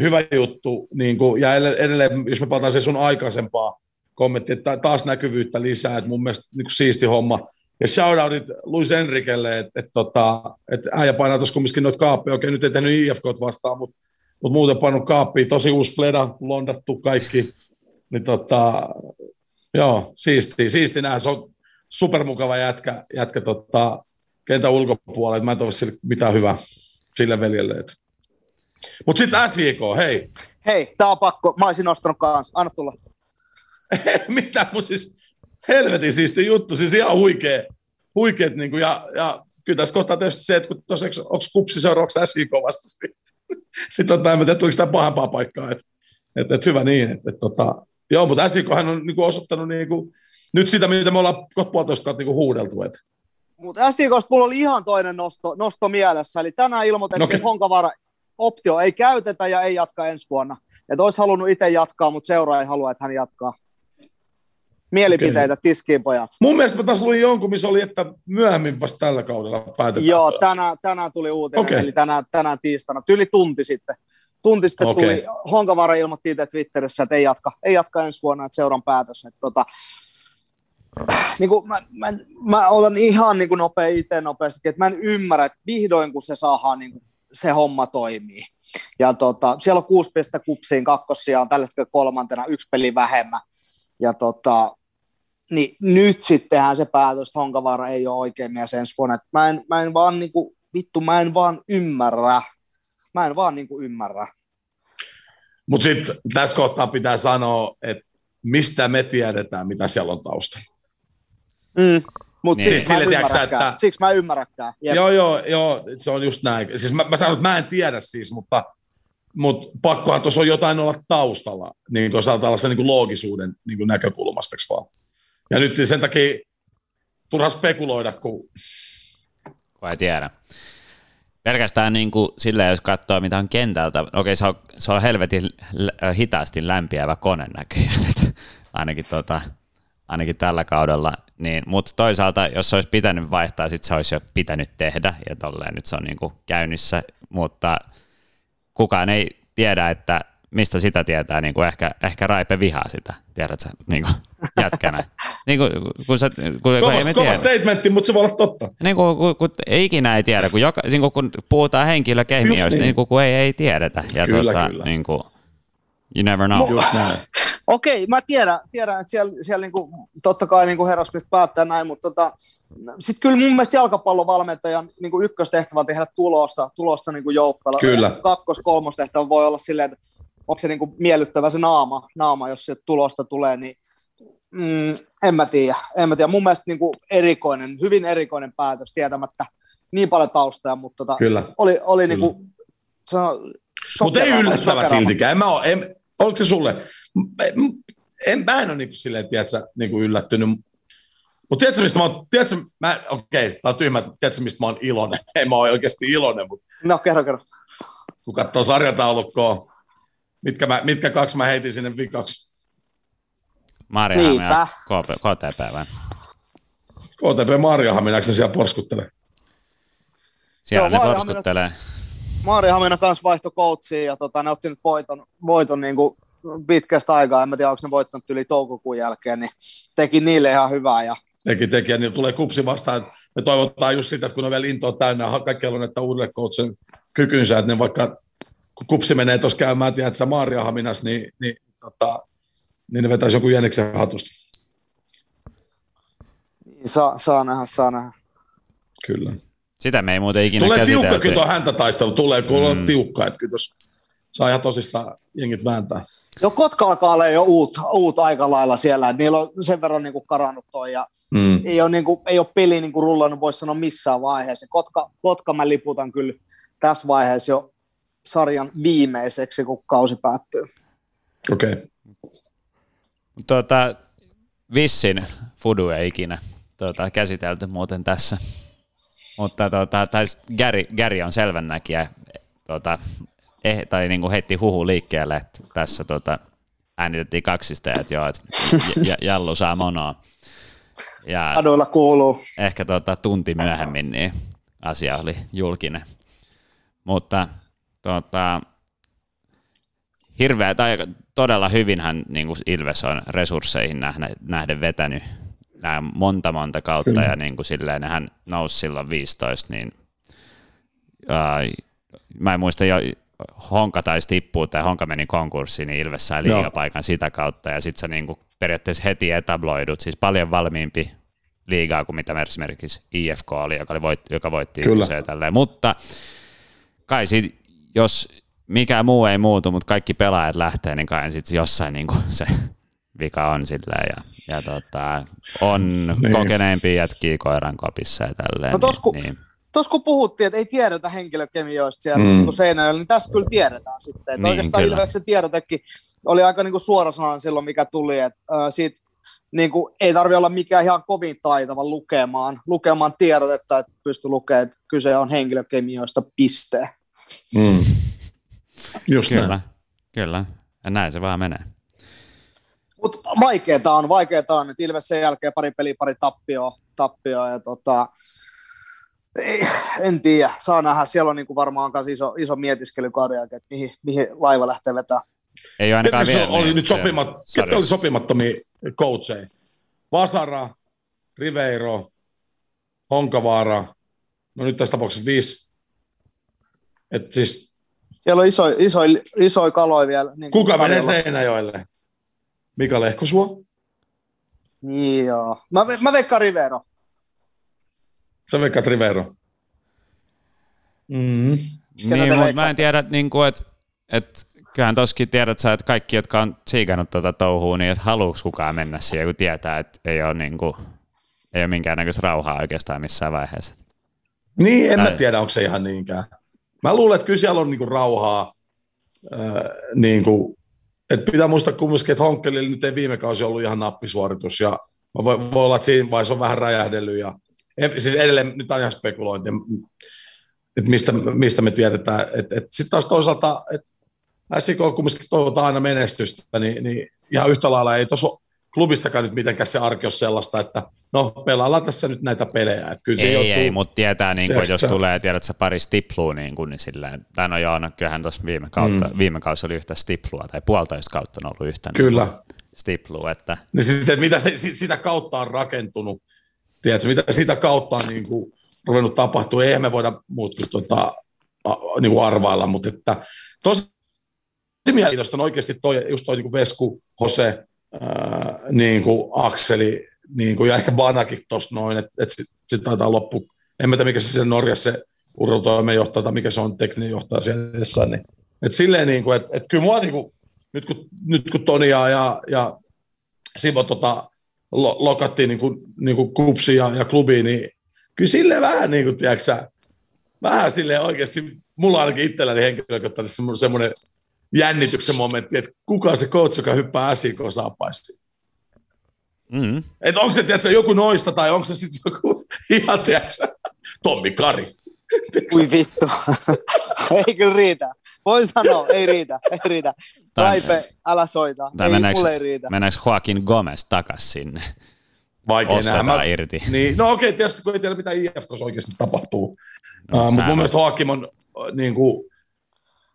hyvä juttu, niin kuin, ja edelleen, jos me palataan se sun aikaisempaa kommentti, että taas näkyvyyttä lisää, että mun mielestä niin siisti homma, ja shoutoutit Luis Enrikelle, että et, tota, et äijä painaa tuossa kumminkin noita kaappeja. Okei, nyt ei tehnyt IFK vastaan, mutta mut muuten painut kaappiin. Tosi uusi fleda, londattu kaikki. Niin tota, joo, siisti, siisti nähdä. Se on supermukava jätkä, jätkä tota, kentän ulkopuolella. Mä en toivo sille mitään hyvää sille veljelle. Mutta sitten SJK, hei. Hei, tää on pakko. Mä olisin nostanut kanssa. Anna tulla. Mitä mun siis helvetin siisti juttu, siis ihan huikea, huikeet, niin kuin, ja, ja kyllä tässä kohtaa tietysti se, että kun tuossa, onko kupsi seuraavaksi SJK vastasti, niin tota, en tiedä, tuliko sitä pahempaa paikkaa, että et, et hyvä niin, että et, tota, joo, mutta SJK on niin kuin, osoittanut niin kuin, nyt sitä, mitä me ollaan kohta puolitoista niin huudeltu, että mutta SJKsta mulla oli ihan toinen nosto, nosto mielessä, eli tänään ilmoitettiin, okay. että Honkavara optio ei käytetä ja ei jatka ensi vuonna. Että olisi halunnut itse jatkaa, mutta seura ei halua, että hän jatkaa mielipiteitä okay. tiskiin pojat. Mun mielestä mä taas luin jonkun, missä oli, että myöhemmin vasta tällä kaudella päätetään. Joo, tänään, tänään tuli uutinen, okay. eli tänään, tänään tiistaina, yli tunti sitten. Tunti sitten okay. tuli, Honkavaara ilmoitti itse Twitterissä, että ei jatka, ei jatka ensi vuonna, että seuran päätös. Että tota, niin kuin mä, mä, mä olen ihan niin kuin nopea itse nopeasti, että mä en ymmärrä, että vihdoin kun se saadaan niin kuin se homma toimii. Ja tota, siellä on kuusi pistettä kupsiin, kakkosia on tällä hetkellä kolmantena, yksi peli vähemmän. Ja tota, niin nyt sittenhän se päätös, että Honkavaara ei ole oikein mies ensi vuonna. mä en, mä en vaan niinku, vittu, mä en vaan ymmärrä. Mä en vaan niinku ymmärrä. Mutta sitten tässä kohtaa pitää sanoa, että mistä me tiedetään, mitä siellä on taustalla. Mm. Mutta niin. siksi, siis mä että... siksi mä ymmärräkään. Jep. Joo, joo, joo, se on just näin. Siis mä, mä sanon, että mä en tiedä siis, mutta, mutta pakkohan tuossa on jotain olla taustalla, niin kuin tällaisen niin kuin loogisuuden niin kuin näkökulmasta, vaan? Ja nyt sen takia turha spekuloida, kun... Kun ei tiedä. pelkästään niin kuin silleen, jos katsoo mitä on kentältä, okei se on, se on helvetin hitaasti lämpiävä kone näköjään, ainakin, tota, ainakin tällä kaudella, niin, mutta toisaalta jos se olisi pitänyt vaihtaa, sitten se olisi jo pitänyt tehdä, ja tolleen nyt se on niin kuin käynnissä, mutta kukaan ei tiedä, että mistä sitä tietää, niin kuin ehkä, ehkä Raipe vihaa sitä, tiedätkö, niin kuin jätkänä. niin kuin, kun sä, kun, kova, ei me kova statementti, mutta se voi olla totta. Niin kuin, kun, kun, ei ikinä ei tiedä, kun, joka, niin kuin, kun puhutaan henkilökemioista, niin. niin kuin, kun ei, ei tiedetä. Ja kyllä, tota, kyllä. Niin kuin, you never know. Just näin. Okei, mä tiedän, tiedän että siellä, siellä niinku, totta kai niinku herrasmista päättää näin, mutta tota, sitten kyllä mun mielestä jalkapallovalmentajan niinku ykköstehtävä on tehdä tulosta, tulosta niinku joukkoilla. Kyllä. Kakkos, kolmostehtävä voi olla silleen, että onko se niinku miellyttävä se naama, naama, jos se tulosta tulee, niin mm, en mä tiedä. En mä tiedä. Mun mielestä niinku erikoinen, hyvin erikoinen päätös tietämättä niin paljon taustaa, mutta tota, Kyllä. oli, oli Kyllä. niinku, se on mutta ei yllättävä siltikään. En mä ole, en, oliko se sulle? En, mä en ole niin silleen, tiedätkö, niin kuin yllättynyt. Mutta tiedätkö, mistä mä oon, tiedätkö, mä, okei, okay, tää on tyhmä, tiedätkö, mistä mä oon iloinen? En mä ole oikeasti iloinen, mutta... No, kerro, kerro. Kun katsoo sarjataulukkoa, mitkä, mä, mitkä kaksi mä heitin sinne vikaksi? Marjahamina ja KTP vai? KTP Marjahamina, se siellä porskuttelee? Siellä Joo, ne porskuttelee. Maarihamina kanssa vaihto coachia ja tota, ne otti nyt voiton, voiton niin kuin pitkästä aikaa, en mä tiedä, onko ne voittanut yli toukokuun jälkeen, niin teki niille ihan hyvää. Ja... Teki, teki, ja niin tulee kupsi vastaan. Me toivotaan just sitä, että kun on vielä intoa täynnä, kaikki on että uudelle coachin kykynsä, että ne vaikka kun kupsi menee tuossa käymään, tiedät sä Maariahaminas, niin, niin, tota, niin ne vetäisi joku jäniksen hatusta. Saa, saa nähdä, saa nähdä. Kyllä. Sitä me ei muuten ikinä Tulee tiukka kyllä tuo häntä taistelu, tulee kun mm. on tiukka, että kyllä saa ihan tosissaan jengit vääntää. Jo Kotka alkaa olla jo uut, uut aika lailla siellä, että niillä on sen verran niin kuin karannut toi ja mm. ei, ole, niin kuin, ei ole peli niin kuin rullannut, voisi sanoa missään vaiheessa. Kotka, Kotka mä liputan kyllä tässä vaiheessa jo sarjan viimeiseksi, kun kausi päättyy. Okei. Okay. Tuota, Vissin Fudu ei ikinä tuota, käsitelty muuten tässä. Mutta tuota, tai Gary, Gary on selvännäkijä, tuota, eh, tai niin kuin heitti huhu liikkeelle, että tässä tuota, äänitettiin kaksista, että joo, että Jallu saa monoa. Ja Adoilla kuuluu. Ehkä tuota, tunti myöhemmin niin asia oli julkinen. Mutta tuota, hirveä, tai todella hyvin hän niin kuin Ilves on resursseihin nähden, nähden vetänyt nämä monta monta kautta Kyllä. ja niin kuin silleen hän nousi silloin 15, niin ää, mä en muista jo, Honka taisi tippua tai Honka meni konkurssiin, niin Ilves sai liigapaikan sitä kautta ja sitten sä niin kuin periaatteessa heti etabloidut, siis paljon valmiimpi liigaa kuin mitä esimerkiksi IFK oli, joka, oli voit, joka voitti Kyllä. tälleen. Mutta kai sit, jos mikä muu ei muutu, mutta kaikki pelaajat lähtee, niin kai sitten jossain niin kuin se vika on silleen, ja, ja tota, on niin. kokeneempi jätkiä koiran kopissa ja tälleen. No tos, kun, niin, Tuossa kun puhuttiin, että ei tiedetä henkilökemioista siellä mm. niin Seinäjoella, niin tässä kyllä tiedetään sitten. Että niin, oikeastaan Ilveksen tiedotekin oli aika niin suorasanainen silloin, mikä tuli, että äh, siitä niin kuin, ei tarvitse olla mikään ihan kovin taitava lukemaan, lukemaan tiedotetta, että pystyy lukemaan, että kyse on henkilökemioista piste. Mm. Just kyllä, näin. kyllä. Ja näin se vaan menee. Mutta vaikeeta on, vaikeeta on, että Ilves sen jälkeen pari peliä, pari tappioa, tappioa ja tota, ei, en tiedä, saa nähdä. Siellä on niin kuin varmaan myös iso, iso mietiskely kauden että mihin, mihin laiva lähtee vetämään. Ei ole ainakaan vielä. Oli niin, nyt sopimat, ketkä oli sopimattomia coacheja? Vasara, Riveiro, Honkavaara, no nyt tässä tapauksessa viisi. Et siis, Siellä on iso, iso, iso kaloja vielä. Niin kuka menee Seinäjoelle? Mika Lehkosuo? Niin joo. Mä, mä veikkaan Rivero. Sä veikkaat Rivero? Mm. Niin, mutta mä en tiedä, niin kuin, että, että kyllähän toskin tiedät sä, että kaikki, jotka on siikannut tuota touhua, niin että haluuks kukaan mennä siihen, kun tietää, että ei ole, niin kuin, ei ole minkäännäköistä rauhaa oikeastaan missään vaiheessa. Niin, en tai... mä tiedä, onko se ihan niinkään. Mä luulen, että kyllä siellä on niin kuin rauhaa, äh, niin kuin, että pitää muistaa kumminkin, että Honkkelilla nyt ei viime kausi ollut ihan nappisuoritus, ja voi, voi olla, että siinä vaiheessa on vähän räjähdellyt, ja en, siis edelleen, nyt on ihan spekulointi, että mistä, mistä me tiedetään. Sitten taas toisaalta, että SIK kumminkin toivotaan aina menestystä, niin, niin ihan yhtä lailla ei tuossa klubissakaan nyt mitenkään se arki ole sellaista, että no pelaillaan tässä nyt näitä pelejä. Että kyllä se ei, joutuu, ei, mutta tietää, niin kuin, jos tulee, tiedät sä pari stiplua, niin, kuin, niin silleen, tai no joo, no kyllähän tuossa viime, kautta, mm. viime kausi oli yhtä stiplua, tai puolitoista kautta on ollut yhtä niin kyllä. Niin stiplua. Että... Niin sitten, mitä se, sitä kautta on rakentunut, tiedätkö, mitä sitä kautta on niin kuin, ruvennut tapahtua, eihän me voida muuttua tuota, niin kuin arvailla, mutta että tosi mielenkiintoista on oikeasti toi, just toi niin kuin Vesku, Jose, niin kuin Akseli, niin kuin, ja ehkä Banakin tuossa noin, että et sitten sit taitaa loppu. En mä tiedä, mikä se Norjassa se urheilutoimenjohtaja tai mikä se on tekninen johtaja siellä jossain. Niin, et silleen, niin kuin, että et kyllä mua niin kuin, nyt kun, nyt kun Toni ja, ja Simo tota, lo, lokattiin niin kuin, niin kuin kupsi ja, ja klubiin, niin kyllä sille vähän niin kuin, tiedätkö, vähän sille oikeasti, mulla ainakin itselläni henkilökohtaisesti semmoinen jännityksen momentti, että kuka on se coach, joka hyppää SIK saapaisiin. Mm. Että onko se tiedätkö, joku noista tai onko se sitten joku ihan tiedätkö, Tommi Kari. Ui vittu. ei kyllä riitä. Voin sanoa, ei riitä, ei riitä. Raipe, älä soita. Tai ei, mennäänkö, mulle ei riitä. Mennäänkö Joaquin Gomez takas sinne? Vaikea Ostetaan nähdä. irti. Niin, no okei, okay, tietysti kun ei tiedä, mitä IFKssa oikeasti tapahtuu. No, uh, mutta mun mielestä Joaquin on niin kuin,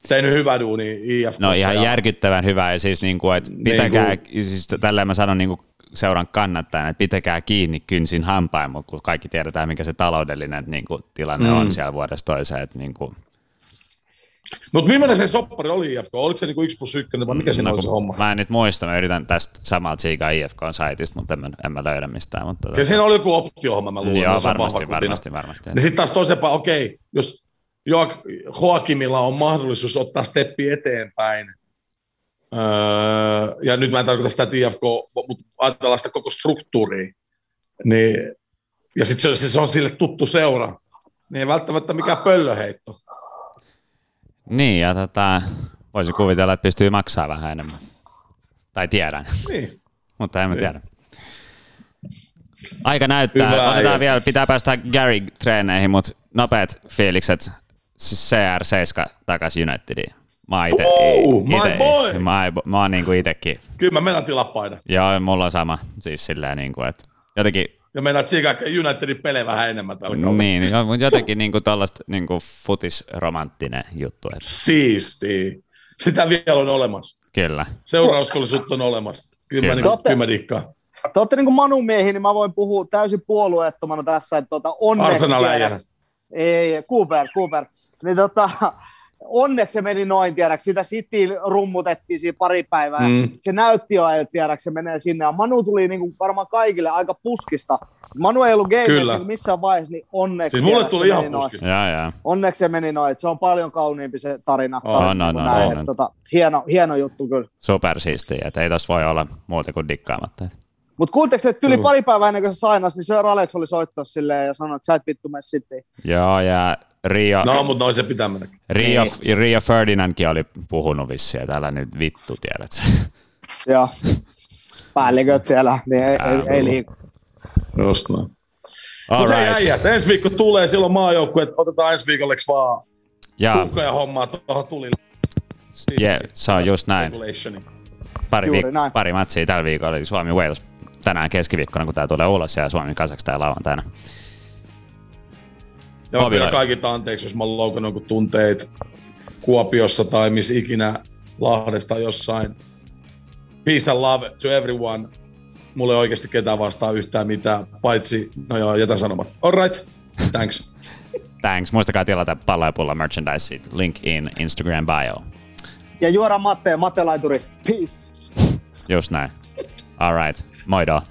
tehnyt hyvä duuni IFK. No ihan ja... järkyttävän hyvä, ja siis niin kuin, että pitäkää, niin kuin... siis tällä mä sanon niin kuin seuran kannattajana, että pitäkää kiinni kynsin hampain, mutta kun kaikki tiedetään, mikä se taloudellinen niin kuin, tilanne mm. on siellä vuodesta toiseen, että niin kuin, mutta millainen se soppari oli IFK? Oliko se niinku 1 plus 1 vai mikä siinä no, oli se homma? Mä en nyt muista, mä yritän tästä samalta siikaa IFK-saitista, mutta en, en mä löydä mistään. Mutta ja siinä oli joku optiohomma, mä luulen. Joo, varmasti, varmasti, varmasti. Ja sitten taas toisempaa, okei, jos Joakimilla on mahdollisuus ottaa steppi eteenpäin, öö, ja nyt mä en tarkoita sitä, IFK, mutta ajatellaan sitä koko struktuuria, niin, ja sitten se, se on sille tuttu seura, niin ei välttämättä mikään pöllöheitto. Niin, ja tota, voisi kuvitella, että pystyy maksaa vähän enemmän. Tai tiedän. Niin. Mutta en mä niin. tiedä. Aika näyttää. Hyvä Otetaan vielä, pitää päästä Gary-treeneihin, mutta nopeat fiilikset siis CR7 takaisin Unitediin. Mä oon ite, oh, ite, my boy! Mä, mä oon niinku itekin. Kyllä mä menen tilapaina. Joo, mulla on sama. Siis silleen niinku, että jotenkin ja meinaat Chicago Unitedin pelejä vähän enemmän tällä kaudella. Niin, mutta jotenkin niinku tällaista niinku futisromanttinen juttu. Että... Siisti. Sitä vielä on olemassa. Kyllä. Seurauskollisuutta on olemassa. Kyllä, kyllä. mä, niin, kyllä mä dikkaan. Te olette niin Manun miehi, niin mä voin puhua täysin puolueettomana tässä, että tuota, onneksi... Arsenal Ei, Cooper, Cooper. Niin tota, onneksi se meni noin, tiedäks, sitä City rummutettiin siinä pari päivää, mm. se näytti jo, että tiedäks, se menee sinne, ja Manu tuli niin kuin varmaan kaikille aika puskista. Manu ei ollut game missään vaiheessa, niin onneksi. Siis mulle tuli ihan puskista. Ja, ja. Onneksi se meni noin, että se on paljon kauniimpi se tarina. Oh, tarina no, no, näin, no, no. Tota, hieno, hieno juttu kyllä. Supersiistiä, että ei tossa voi olla muuta kuin dikkaamatta. Mutta kuulitko, että yli pari päivää ennen kuin se sainas, niin Sir Alex oli soittaa silleen ja sanoi, että sä et vittu mene sitten. Joo, ja Rio... No, mutta noin se pitää mennä. Rio, niin. Rio Ferdinandkin oli puhunut vissiin, että älä nyt vittu, tiedät Joo. Päälliköt siellä, niin ei, ei, ei liiku. Just näin. All right. äijät, ensi viikko tulee, silloin maajoukkue, otetaan ensi viikolleksi vaan ja. ja hommaa tuohon tulille. Yeah, se on just näin. Pari, viik- näin. pari matsia tällä viikolla, eli Suomi Wales tänään keskiviikkona, kun tämä tulee ulos, ja Suomi Kazakstan lauantaina. Ja mä pyydän kaikilta anteeksi, jos mä oon loukannut jonkun tunteet Kuopiossa tai missä ikinä Lahdesta jossain. Peace and love to everyone. Mulla ei oikeasti ketään vastaa yhtään mitään, paitsi, no joo, jätän sanomat. Alright, thanks. thanks. Muistakaa tilata palla ja pulla merchandise, link in Instagram bio. Ja juoda Matte ja Matte Laituri. Peace. Just näin. Alright, moido.